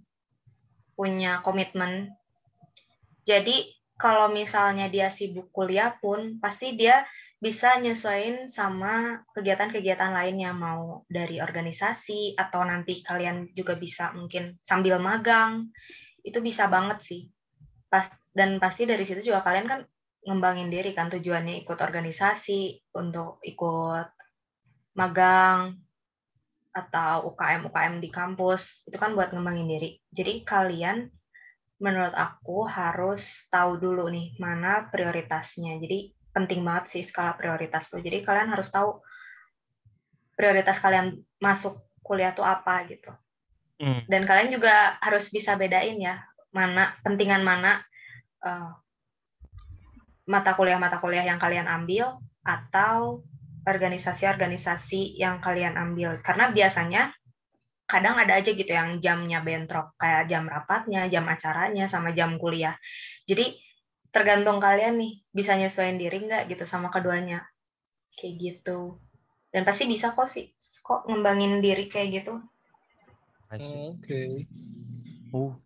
punya komitmen. Jadi kalau misalnya dia sibuk kuliah pun pasti dia bisa nyesuaiin sama kegiatan-kegiatan lainnya mau dari organisasi atau nanti kalian juga bisa mungkin sambil magang itu bisa banget sih pas dan pasti dari situ juga kalian kan ngembangin diri kan tujuannya ikut organisasi untuk ikut magang atau UKM UKM di kampus itu kan buat ngembangin diri. Jadi kalian menurut aku harus tahu dulu nih mana prioritasnya. Jadi penting banget sih skala prioritas tuh. Jadi kalian harus tahu prioritas kalian masuk kuliah tuh apa gitu. Hmm. Dan kalian juga harus bisa bedain ya mana pentingan mana uh, mata kuliah-mata kuliah yang kalian ambil atau organisasi-organisasi yang kalian ambil. Karena biasanya kadang ada aja gitu yang jamnya bentrok, kayak jam rapatnya, jam acaranya, sama jam kuliah. Jadi tergantung kalian nih, bisa nyesuaiin diri nggak gitu sama keduanya. Kayak gitu. Dan pasti bisa kok sih, kok ngembangin diri kayak gitu. Oke. Okay. Oh.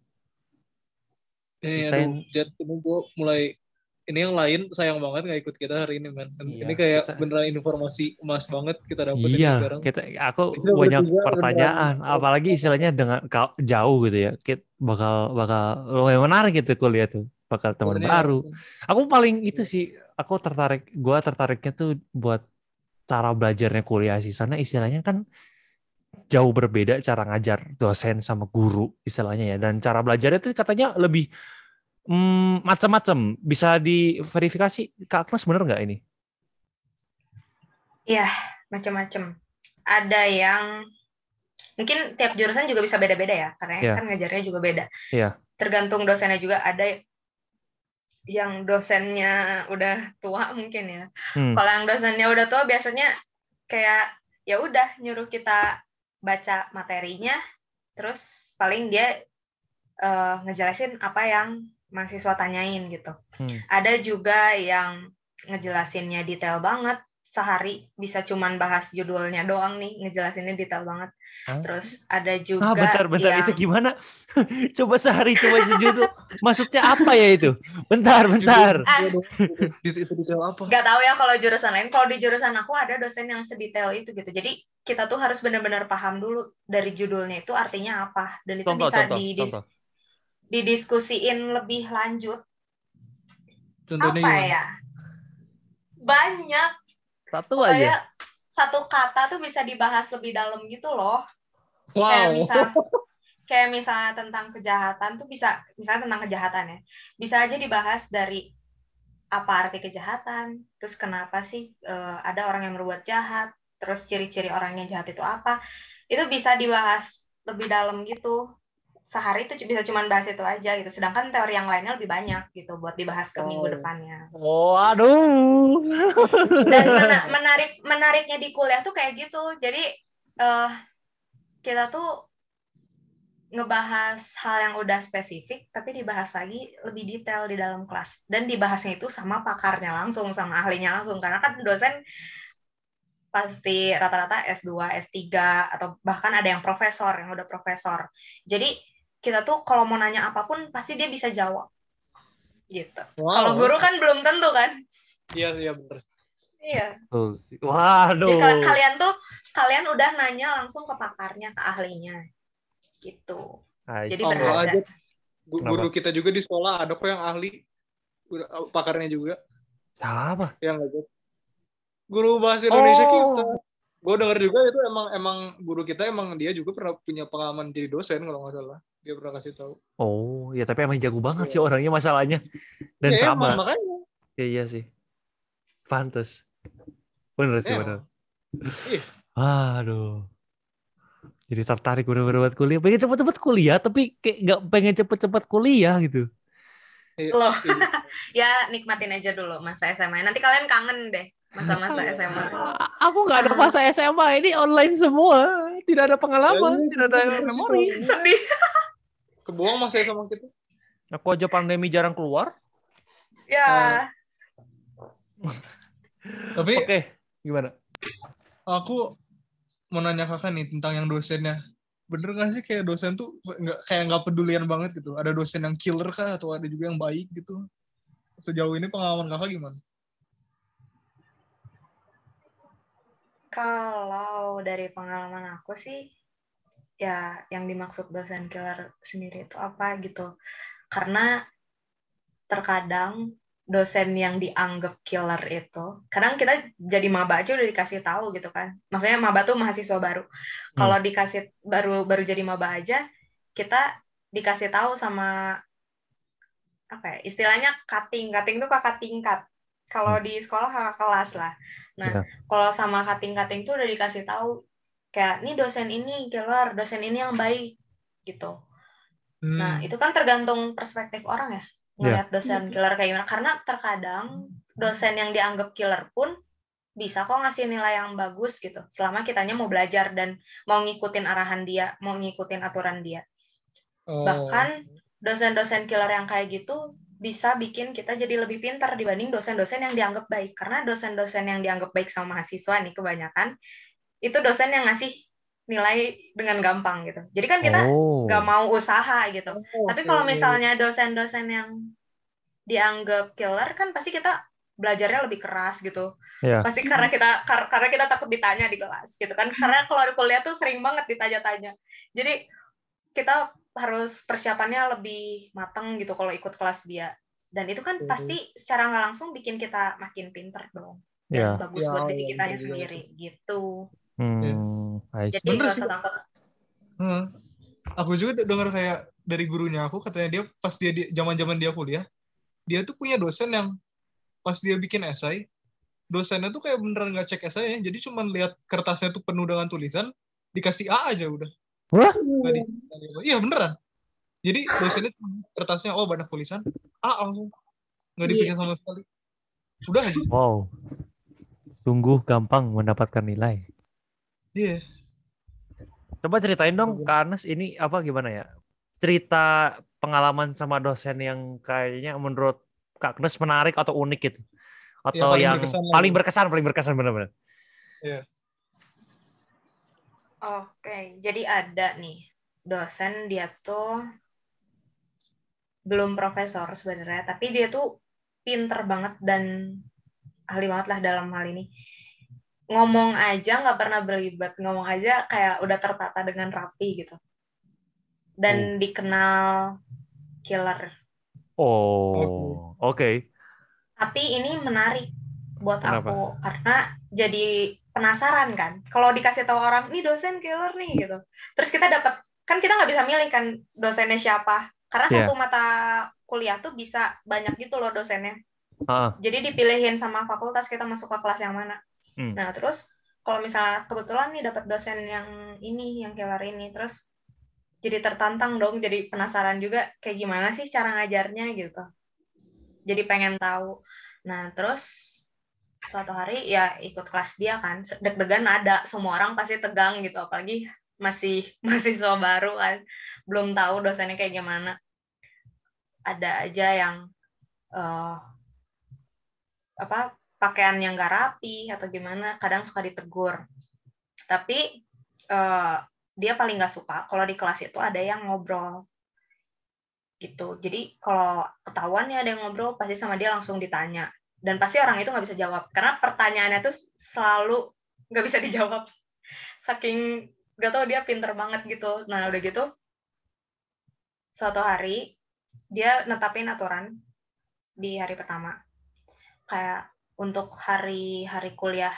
Eh, aduh, jadi gue mulai ini yang lain sayang banget nggak ikut kita hari ini man iya, ini kayak kita... beneran informasi emas banget kita dapat iya sekarang. kita aku kita banyak pertanyaan beneran. apalagi istilahnya dengan jauh gitu ya. Kita bakal bakal lumayan menarik gitu kuliah tuh bakal teman Bener, baru. aku paling itu sih aku tertarik gua tertariknya tuh buat cara belajarnya kuliah sih. Sana istilahnya kan jauh berbeda cara ngajar dosen sama guru istilahnya ya. Dan cara belajarnya tuh katanya lebih hmm, macam-macam. Bisa diverifikasi, Kak Agnes benar nggak ini? Iya, macam-macam. Ada yang mungkin tiap jurusan juga bisa beda-beda ya, karena yeah. kan ngajarnya juga beda. Yeah. Tergantung dosennya juga. Ada yang dosennya udah tua mungkin ya. Hmm. Kalau yang dosennya udah tua biasanya kayak ya udah nyuruh kita baca materinya, terus paling dia uh, ngejelasin apa yang mahasiswa tanyain gitu. Hmm. Ada juga yang ngejelasinnya detail banget, sehari bisa cuman bahas judulnya doang nih, ngejelasinnya detail banget. Hah? Terus ada juga ah, bentar, bentar, yang... itu gimana? coba sehari, coba sejudul. Maksudnya apa ya itu? Bentar, bentar. Ah, sedetail apa? Gak tahu ya kalau jurusan lain. Kalau di jurusan aku ada dosen yang sedetail itu gitu. Jadi kita tuh harus benar-benar paham dulu dari judulnya itu artinya apa. Dan itu contoh, bisa contoh, di, contoh didiskusiin lebih lanjut. Contohnya apa gimana? ya? Banyak. Satu aja. Satu kata tuh bisa dibahas lebih dalam gitu loh. Wow. Kayak misal, kayak misalnya tentang kejahatan tuh bisa, misalnya tentang kejahatan ya, bisa aja dibahas dari apa arti kejahatan, terus kenapa sih uh, ada orang yang berbuat jahat, terus ciri-ciri orang yang jahat itu apa, itu bisa dibahas lebih dalam gitu sehari itu bisa cuma bahas itu aja gitu. Sedangkan teori yang lainnya lebih banyak gitu buat dibahas ke oh. minggu depannya. Oh, aduh. Dan mena menarik menariknya di kuliah tuh kayak gitu. Jadi uh, kita tuh ngebahas hal yang udah spesifik tapi dibahas lagi lebih detail di dalam kelas dan dibahasnya itu sama pakarnya langsung sama ahlinya langsung karena kan dosen pasti rata-rata S2, S3 atau bahkan ada yang profesor yang udah profesor. Jadi kita tuh kalau mau nanya apa pun pasti dia bisa jawab. Gitu. Wow. kalau guru kan belum tentu kan? Iya iya benar iya. Oh, waduh. Jadi, kalian tuh kalian udah nanya langsung ke pakarnya ke ahlinya. Gitu. Jadi oh, aja. Guru kita juga di sekolah ada kok yang ahli. Pakarnya juga. Siapa? Yang guru bahasa Indonesia oh. kita. Gue denger juga itu emang emang guru kita emang dia juga pernah punya pengalaman jadi dosen kalau nggak salah dia pernah kasih tahu. Oh ya tapi emang jago banget ya. sih orangnya masalahnya. Dan ya, sama. emang, makanya. Ya, iya sih. Pantas bener sih ya, bener. Iya. aduh. Jadi tertarik bener-bener buat kuliah. Pengen cepet-cepet kuliah tapi kayak nggak pengen cepet-cepet kuliah gitu. Iya, loh. Iya. ya nikmatin aja dulu masa SMA nanti kalian kangen deh masa-masa SMA aku nggak ada masa SMA ini online semua. Tidak ada pengalaman ya, tidak ada memori. sedih kebuang masa SMA kita aku aja pandemi jarang keluar. Ya. Uh, tapi oke okay. gimana? Aku mau nanya kakak nih tentang yang dosennya. Bener gak sih kayak dosen tuh nggak kayak nggak pedulian banget gitu? Ada dosen yang killer kah atau ada juga yang baik gitu? Sejauh ini pengalaman kakak gimana? Kalau dari pengalaman aku sih ya yang dimaksud dosen killer sendiri itu apa gitu karena terkadang dosen yang dianggap killer itu kadang kita jadi maba aja udah dikasih tahu gitu kan maksudnya maba tuh mahasiswa baru hmm. kalau dikasih baru baru jadi maba aja kita dikasih tahu sama apa ya istilahnya cutting cutting tuh kakak tingkat kalau hmm. di sekolah kakak kelas lah nah yeah. kalau sama cutting cutting tuh udah dikasih tahu kayak ini dosen ini killer dosen ini yang baik gitu nah, hmm. nah itu kan tergantung perspektif orang ya ngeliat yeah. dosen killer kayak gimana karena terkadang dosen yang dianggap killer pun bisa kok ngasih nilai yang bagus gitu selama kitanya mau belajar dan mau ngikutin arahan dia mau ngikutin aturan dia oh. bahkan dosen-dosen killer yang kayak gitu bisa bikin kita jadi lebih pintar dibanding dosen-dosen yang dianggap baik karena dosen-dosen yang dianggap baik sama mahasiswa nih kebanyakan itu dosen yang ngasih nilai dengan gampang gitu. Jadi kan kita nggak oh. mau usaha gitu. Oh, Tapi kalau misalnya dosen-dosen yang dianggap killer kan pasti kita belajarnya lebih keras gitu. Yeah. Pasti karena kita kar karena kita takut ditanya di kelas gitu kan. Karena kalau kuliah tuh sering banget ditanya-tanya. Jadi kita harus persiapannya lebih matang gitu kalau ikut kelas dia. Dan itu kan pasti secara nggak langsung bikin kita makin pinter dong. Dan yeah. bagus yeah, buat diri kita yeah, sendiri gitu. Hmm, Jadi bener sih. Hmm. Aku juga dengar kayak dari gurunya aku katanya dia pas dia zaman-zaman dia kuliah, dia tuh punya dosen yang pas dia bikin esai, dosennya tuh kayak beneran nggak cek esainya, jadi cuma lihat kertasnya tuh penuh dengan tulisan, dikasih A aja udah. Wah? Iya beneran. Jadi dosennya kertasnya oh banyak tulisan, A langsung nggak iya. dipikir sama sekali. Udah aja. Wow. Sungguh gampang mendapatkan nilai. Iya. Yeah. Coba ceritain dong Kak Anas ini apa gimana ya? Cerita pengalaman sama dosen yang kayaknya menurut Kak Anas menarik atau unik gitu. Atau ya, yang berkesan paling berkesan, paling berkesan benar-benar. Iya. Oke, jadi ada nih dosen dia tuh belum profesor sebenarnya, tapi dia tuh pinter banget dan ahli banget lah dalam hal ini ngomong aja nggak pernah berlibat ngomong aja kayak udah tertata dengan rapi gitu dan hmm. dikenal killer oh oke okay. tapi ini menarik buat Kenapa? aku karena jadi penasaran kan kalau dikasih tahu orang ini dosen killer nih gitu terus kita dapat kan kita nggak bisa milih kan dosennya siapa karena yeah. satu mata kuliah tuh bisa banyak gitu loh dosennya uh. jadi dipilihin sama fakultas kita masuk ke kelas yang mana Hmm. Nah, terus kalau misalnya kebetulan nih dapat dosen yang ini, yang kelar ini, terus jadi tertantang dong, jadi penasaran juga kayak gimana sih cara ngajarnya gitu. Jadi pengen tahu. Nah, terus suatu hari ya ikut kelas dia kan, deg-degan ada, semua orang pasti tegang gitu, apalagi masih mahasiswa baru kan, belum tahu dosennya kayak gimana. Ada aja yang uh, apa pakaian yang gak rapi atau gimana kadang suka ditegur. Tapi uh, dia paling gak suka kalau di kelas itu ada yang ngobrol. Gitu. Jadi kalau ketahuan ya ada yang ngobrol pasti sama dia langsung ditanya. Dan pasti orang itu nggak bisa jawab karena pertanyaannya tuh selalu nggak bisa dijawab. Saking gak tau dia pinter banget gitu. Nah udah gitu suatu hari dia netapin aturan di hari pertama. Kayak untuk hari-hari kuliah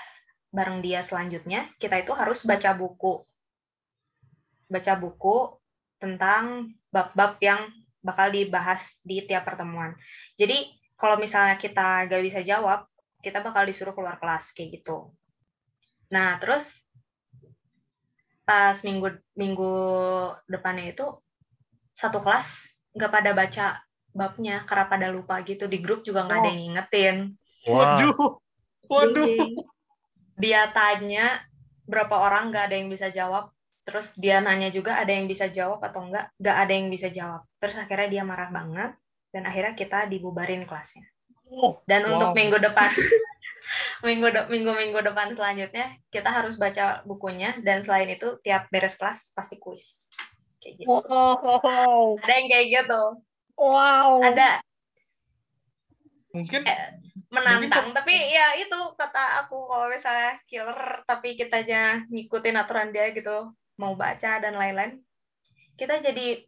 bareng dia selanjutnya, kita itu harus baca buku. Baca buku tentang bab-bab yang bakal dibahas di tiap pertemuan. Jadi, kalau misalnya kita gak bisa jawab, kita bakal disuruh keluar kelas, kayak gitu. Nah, terus pas minggu minggu depannya itu satu kelas nggak pada baca babnya karena pada lupa gitu di grup juga nggak oh. ada yang ngingetin. Waduh, waduh. Dia tanya berapa orang nggak ada yang bisa jawab. Terus dia nanya juga ada yang bisa jawab atau enggak, nggak ada yang bisa jawab. Terus akhirnya dia marah banget dan akhirnya kita dibubarin kelasnya. Oh, dan wow. untuk minggu depan minggu de minggu minggu depan selanjutnya kita harus baca bukunya dan selain itu tiap beres kelas pasti kuis kayak gitu. Wow. Ada yang kayak gitu. Wow. Ada. Mungkin eh, menantang, mungkin... tapi ya itu kata aku kalau misalnya killer tapi kita aja ngikutin aturan dia gitu, mau baca dan lain-lain. Kita jadi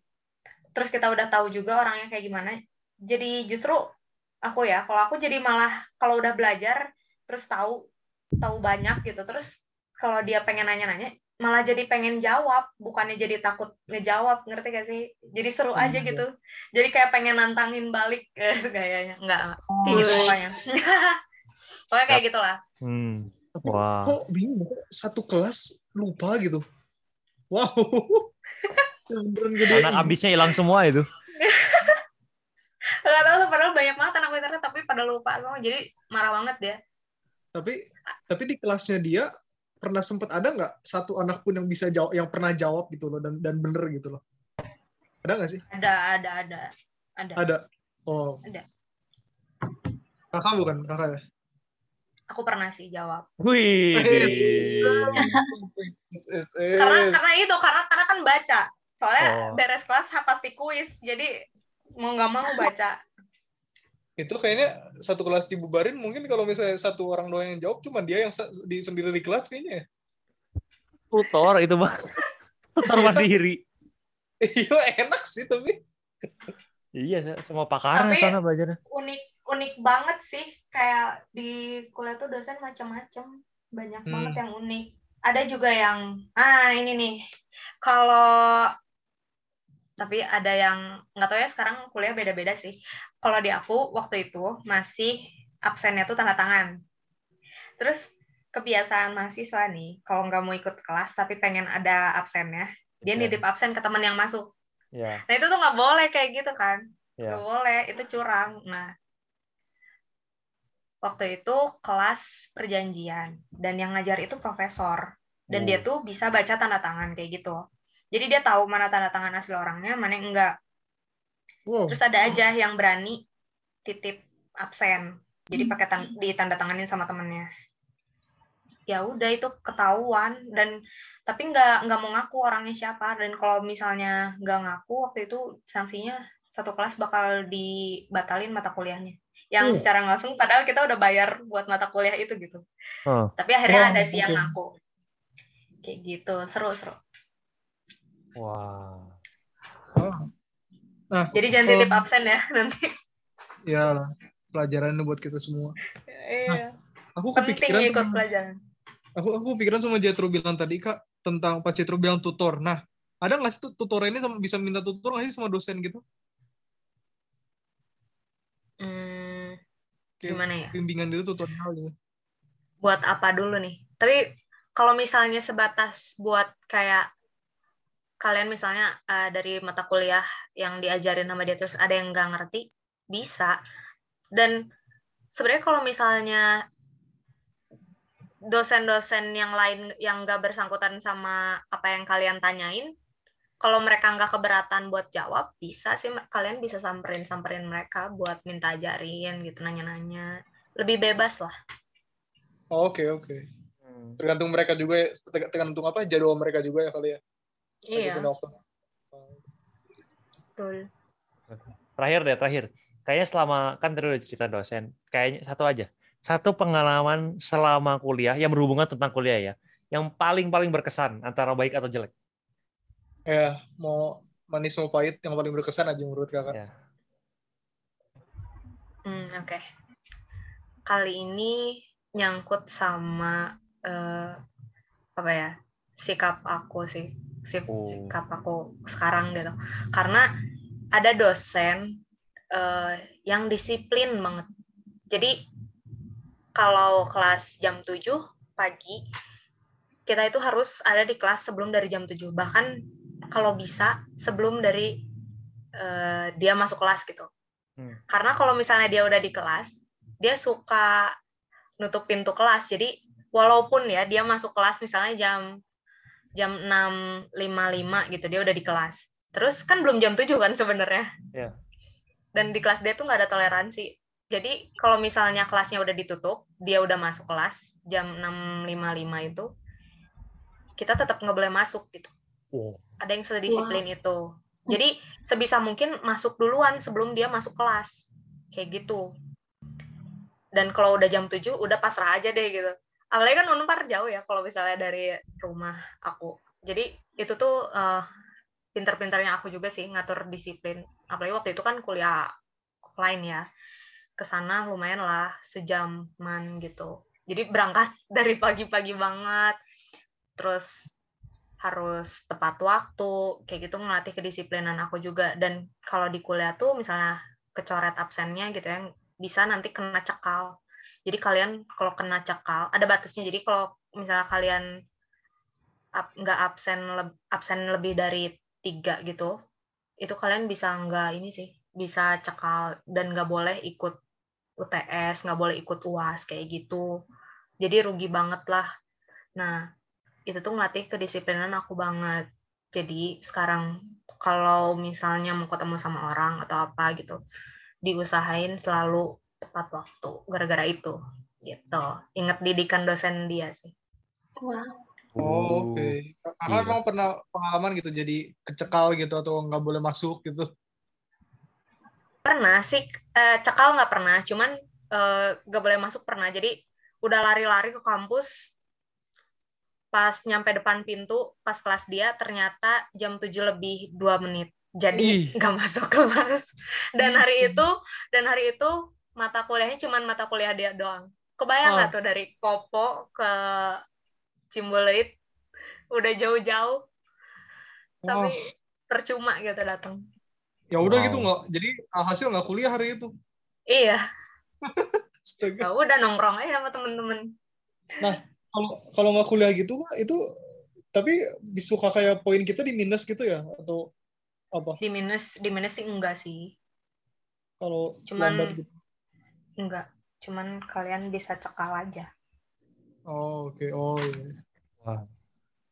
terus kita udah tahu juga orangnya kayak gimana. Jadi justru aku ya, kalau aku jadi malah kalau udah belajar terus tahu tahu banyak gitu terus kalau dia pengen nanya-nanya malah jadi pengen jawab bukannya jadi takut ngejawab ngerti gak sih? Jadi seru hmm, aja gitu. Jadi kayak pengen nantangin balik guys kayaknya. Enggak oh, gitu pokoknya. Pokoknya kayak gitulah hmm. wow. kok bingung satu kelas lupa gitu? Wow. Anak abisnya hilang semua itu. Gak tau tuh padahal banyak banget anak internet tapi pada lupa semua. Jadi marah banget dia. Tapi tapi di kelasnya dia pernah sempat ada nggak satu anak pun yang bisa jawab yang pernah jawab gitu loh dan dan bener gitu loh? Ada nggak sih? Ada ada ada. Ada. Ada. Oh. Ada. Kakak bukan? Kakak ya? Aku pernah sih jawab. Wih. Karena karena itu karena karena kan baca. Soalnya oh. beres kelas pasti kuis. Jadi mau nggak mau baca itu kayaknya satu kelas dibubarin mungkin kalau misalnya satu orang doang yang jawab cuma dia yang di sendiri di kelas kayaknya tutor itu mah tutor mandiri. Iya enak sih tapi. Iya semua pakar sana belajarnya. unik unik banget sih. Kayak di kuliah tuh dosen macam-macam. Banyak hmm. banget yang unik. Ada juga yang ah ini nih. Kalau tapi ada yang nggak tahu ya sekarang kuliah beda-beda sih. Kalau di aku waktu itu masih absennya tuh tanda tangan. Terus kebiasaan mahasiswa nih, kalau nggak mau ikut kelas tapi pengen ada absennya, dia okay. nitip absen ke teman yang masuk. Yeah. Nah itu tuh nggak boleh kayak gitu kan, yeah. nggak boleh, itu curang. Nah waktu itu kelas perjanjian dan yang ngajar itu profesor dan dia oh. tuh bisa baca tanda tangan kayak gitu jadi dia tahu mana tanda tangan asli orangnya, mana yang enggak. Wow. Terus ada aja yang berani titip absen. Jadi pakai tan ditanda tanganin sama temennya. Ya udah itu ketahuan dan tapi nggak nggak mau ngaku orangnya siapa dan kalau misalnya nggak ngaku waktu itu sanksinya satu kelas bakal dibatalin mata kuliahnya yang hmm. secara langsung padahal kita udah bayar buat mata kuliah itu gitu oh. tapi akhirnya oh, ada sih okay. yang ngaku kayak gitu seru seru Wow. Oh. Nah, Jadi jangan titip absen ya nanti. Ya, pelajaran buat kita semua. Iya. Nah, aku kepikiran ikut sama, pelajaran. Aku aku kepikiran sama Jetro bilang tadi Kak tentang pas Jetro bilang tutor. Nah, ada nggak sih tutor ini sama bisa minta tutor nggak sih sama dosen gitu? Hmm, gimana ya? Bimbingan itu tutorial gitu. Buat apa dulu nih? Tapi kalau misalnya sebatas buat kayak kalian misalnya uh, dari mata kuliah yang diajarin sama dia terus ada yang nggak ngerti bisa dan sebenarnya kalau misalnya dosen-dosen yang lain yang nggak bersangkutan sama apa yang kalian tanyain kalau mereka nggak keberatan buat jawab bisa sih kalian bisa samperin samperin mereka buat minta ajarin gitu nanya-nanya lebih bebas lah oke oke okay. Hmm. tergantung mereka juga ya, tergantung apa jadwal mereka juga ya kali ya Iya. Betul. Terakhir deh, terakhir. Kayaknya selama kan tadi udah cerita dosen, kayaknya satu aja. Satu pengalaman selama kuliah yang berhubungan tentang kuliah ya, yang paling paling berkesan antara baik atau jelek. Ya, mau manis mau pahit yang paling berkesan aja menurut kakak. Ya. Hmm, oke. Okay. Kali ini nyangkut sama uh, apa ya sikap aku sih Oh. sikap aku sekarang gitu karena ada dosen uh, yang disiplin banget jadi kalau kelas jam 7 pagi kita itu harus ada di kelas sebelum dari jam 7. Bahkan kalau bisa sebelum dari uh, dia masuk kelas gitu. Hmm. Karena kalau misalnya dia udah di kelas, dia suka nutup pintu kelas. Jadi walaupun ya dia masuk kelas misalnya jam jam 6.55 gitu, dia udah di kelas. Terus kan belum jam 7 kan sebenarnya. Yeah. Dan di kelas dia tuh nggak ada toleransi. Jadi kalau misalnya kelasnya udah ditutup, dia udah masuk kelas jam 6.55 itu, kita tetap nggak boleh masuk gitu. Wow. Ada yang sedisiplin wow. itu. Jadi sebisa mungkin masuk duluan sebelum dia masuk kelas. Kayak gitu. Dan kalau udah jam 7 udah pasrah aja deh gitu. Apalagi kan Unpar jauh ya kalau misalnya dari rumah aku. Jadi itu tuh uh, pinter-pinternya aku juga sih ngatur disiplin. Apalagi waktu itu kan kuliah lain ya. Ke sana lumayan lah sejaman gitu. Jadi berangkat dari pagi-pagi banget terus harus tepat waktu kayak gitu ngelatih kedisiplinan aku juga dan kalau di kuliah tuh misalnya kecoret absennya gitu ya bisa nanti kena cekal jadi kalian kalau kena cekal ada batasnya. Jadi kalau misalnya kalian nggak absen absen lebih dari tiga gitu itu kalian bisa nggak ini sih bisa cekal dan nggak boleh ikut UTS nggak boleh ikut uas kayak gitu. Jadi rugi banget lah. Nah itu tuh ngelatih kedisiplinan aku banget. Jadi sekarang kalau misalnya mau ketemu sama orang atau apa gitu, diusahain selalu tepat waktu gara-gara itu gitu. Ingat didikan dosen dia sih. Wow. Oh, oke. Okay. Kakak emang pernah pengalaman gitu jadi kecekal gitu atau nggak boleh masuk gitu? Pernah sih, eh, cekal nggak pernah, cuman eh, nggak boleh masuk pernah. Jadi udah lari-lari ke kampus, pas nyampe depan pintu pas kelas dia ternyata jam 7 lebih dua menit jadi nggak masuk kelas dan hari itu dan hari itu mata kuliahnya cuma mata kuliah dia doang. Kebayang nggak oh. tuh dari Kopo ke Cimbuleit udah jauh-jauh. Tapi oh. percuma gitu datang. Ya udah gitu wow. gitu nggak jadi alhasil nggak kuliah hari itu. Iya. Ya udah nongkrong aja sama temen-temen. Nah kalau kalau nggak kuliah gitu itu tapi suka kayak poin kita di minus gitu ya atau apa? Di minus di minus sih enggak sih. Kalau cuman lambat gitu enggak cuman kalian bisa cekal aja. Oh oke. Okay. oh iya. Wah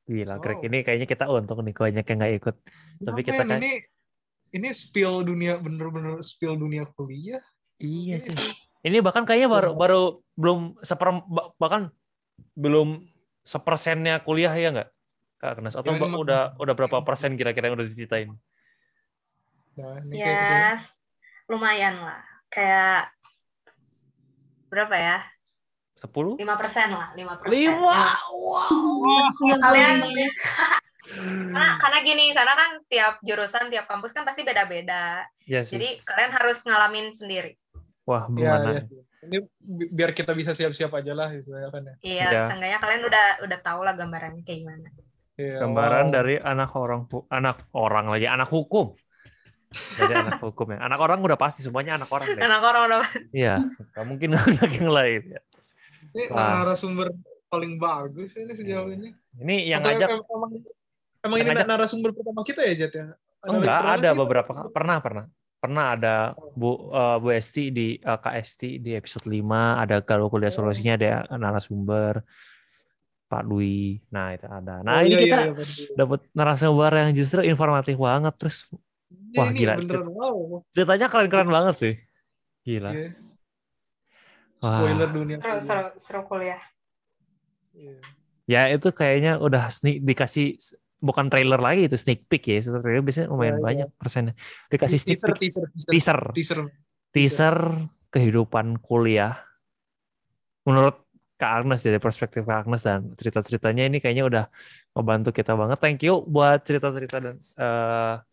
gila oh. Greg. Ini kayaknya kita untung nih banyak yang nggak ikut. Tapi kita kan ini ini spill dunia bener-bener spill dunia kuliah. Iya sih. Ini bahkan kayaknya baru baru belum seper bahkan belum sepersennya kuliah ya nggak? Kak Agnes? Atau ya, udah udah berapa persen kira-kira yang udah diceritain? Nah, yes, lumayan lah. Kayak berapa ya? Sepuluh? Lima persen lah, lima persen. Lima, wow. Kalian karena karena gini, karena kan tiap jurusan, tiap kampus kan pasti beda-beda. Ya, Jadi kalian harus ngalamin sendiri. Wah, gimana? Ya, ya ini biar kita bisa siap-siap aja lah gitu ya kan ya. Iya, ya. seenggaknya kalian udah udah tahu lah gambarannya kayak gimana. Iya, Gambaran wow. dari anak orang anak orang lagi anak hukum. Jadi anak hukum ya. Anak orang udah pasti semuanya anak orang deh. Anak orang udah. Iya, nggak mungkin anak yang lain ya. Ini Wah. narasumber paling bagus ini sejauh ini. Ini yang Atau ngajak emang, emang ini ngajak, narasumber pertama kita ya Jet ya? Ada enggak, ada beberapa. Pernah, pernah pernah ada Bu uh, Bu Esti di uh, Kak Esti di episode 5 ada kalau kuliah oh. solusinya ada narasumber Pak Dwi. Nah, itu ada. Nah, oh, ini iya, kita iya, iya, dapat narasumber yang justru informatif banget terus wah ini gila. Beneran, wow. Ceritanya keren-keren banget sih. Gila. Yeah. Spoiler dunia. Seru, seru, seru kuliah. Yeah. Ya itu kayaknya udah sneak dikasih bukan trailer lagi itu sneak peek ya. Setelah trailer biasanya lumayan ya, banyak ya. persennya. Dikasih sneak teaser, peek. Teaser, teaser, teaser, teaser, teaser kehidupan kuliah. Menurut Kak Agnes dari perspektif Kak Agnes dan cerita-ceritanya ini kayaknya udah membantu kita banget. Thank you buat cerita-cerita dan uh,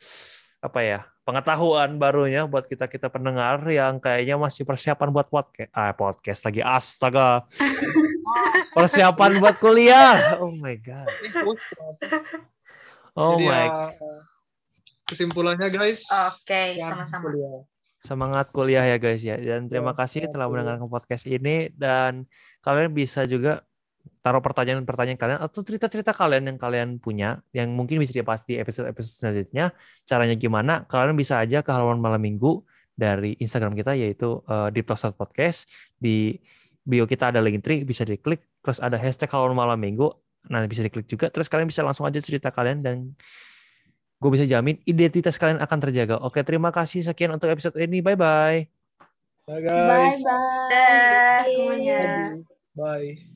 apa ya pengetahuan barunya buat kita kita pendengar yang kayaknya masih persiapan buat podcast ah, podcast lagi astaga persiapan buat kuliah oh my god Oh Jadi my. Ya, kesimpulannya guys. Oke, okay, sama-sama. Kuliah. Semangat kuliah ya guys ya. Dan terima ya, kasih telah mendengarkan podcast ini dan kalian bisa juga taruh pertanyaan-pertanyaan kalian atau cerita-cerita kalian yang kalian punya yang mungkin bisa dibahas di episode-episode selanjutnya. Caranya gimana? Kalian bisa aja ke halaman malam minggu dari Instagram kita yaitu uh, di Podcast di bio kita ada link tree bisa diklik terus ada hashtag halaman malam minggu nah bisa diklik juga terus kalian bisa langsung aja cerita kalian dan gue bisa jamin identitas kalian akan terjaga. Oke, terima kasih sekian untuk episode ini. Bye bye. Bye guys. Bye bye. semuanya. Bye.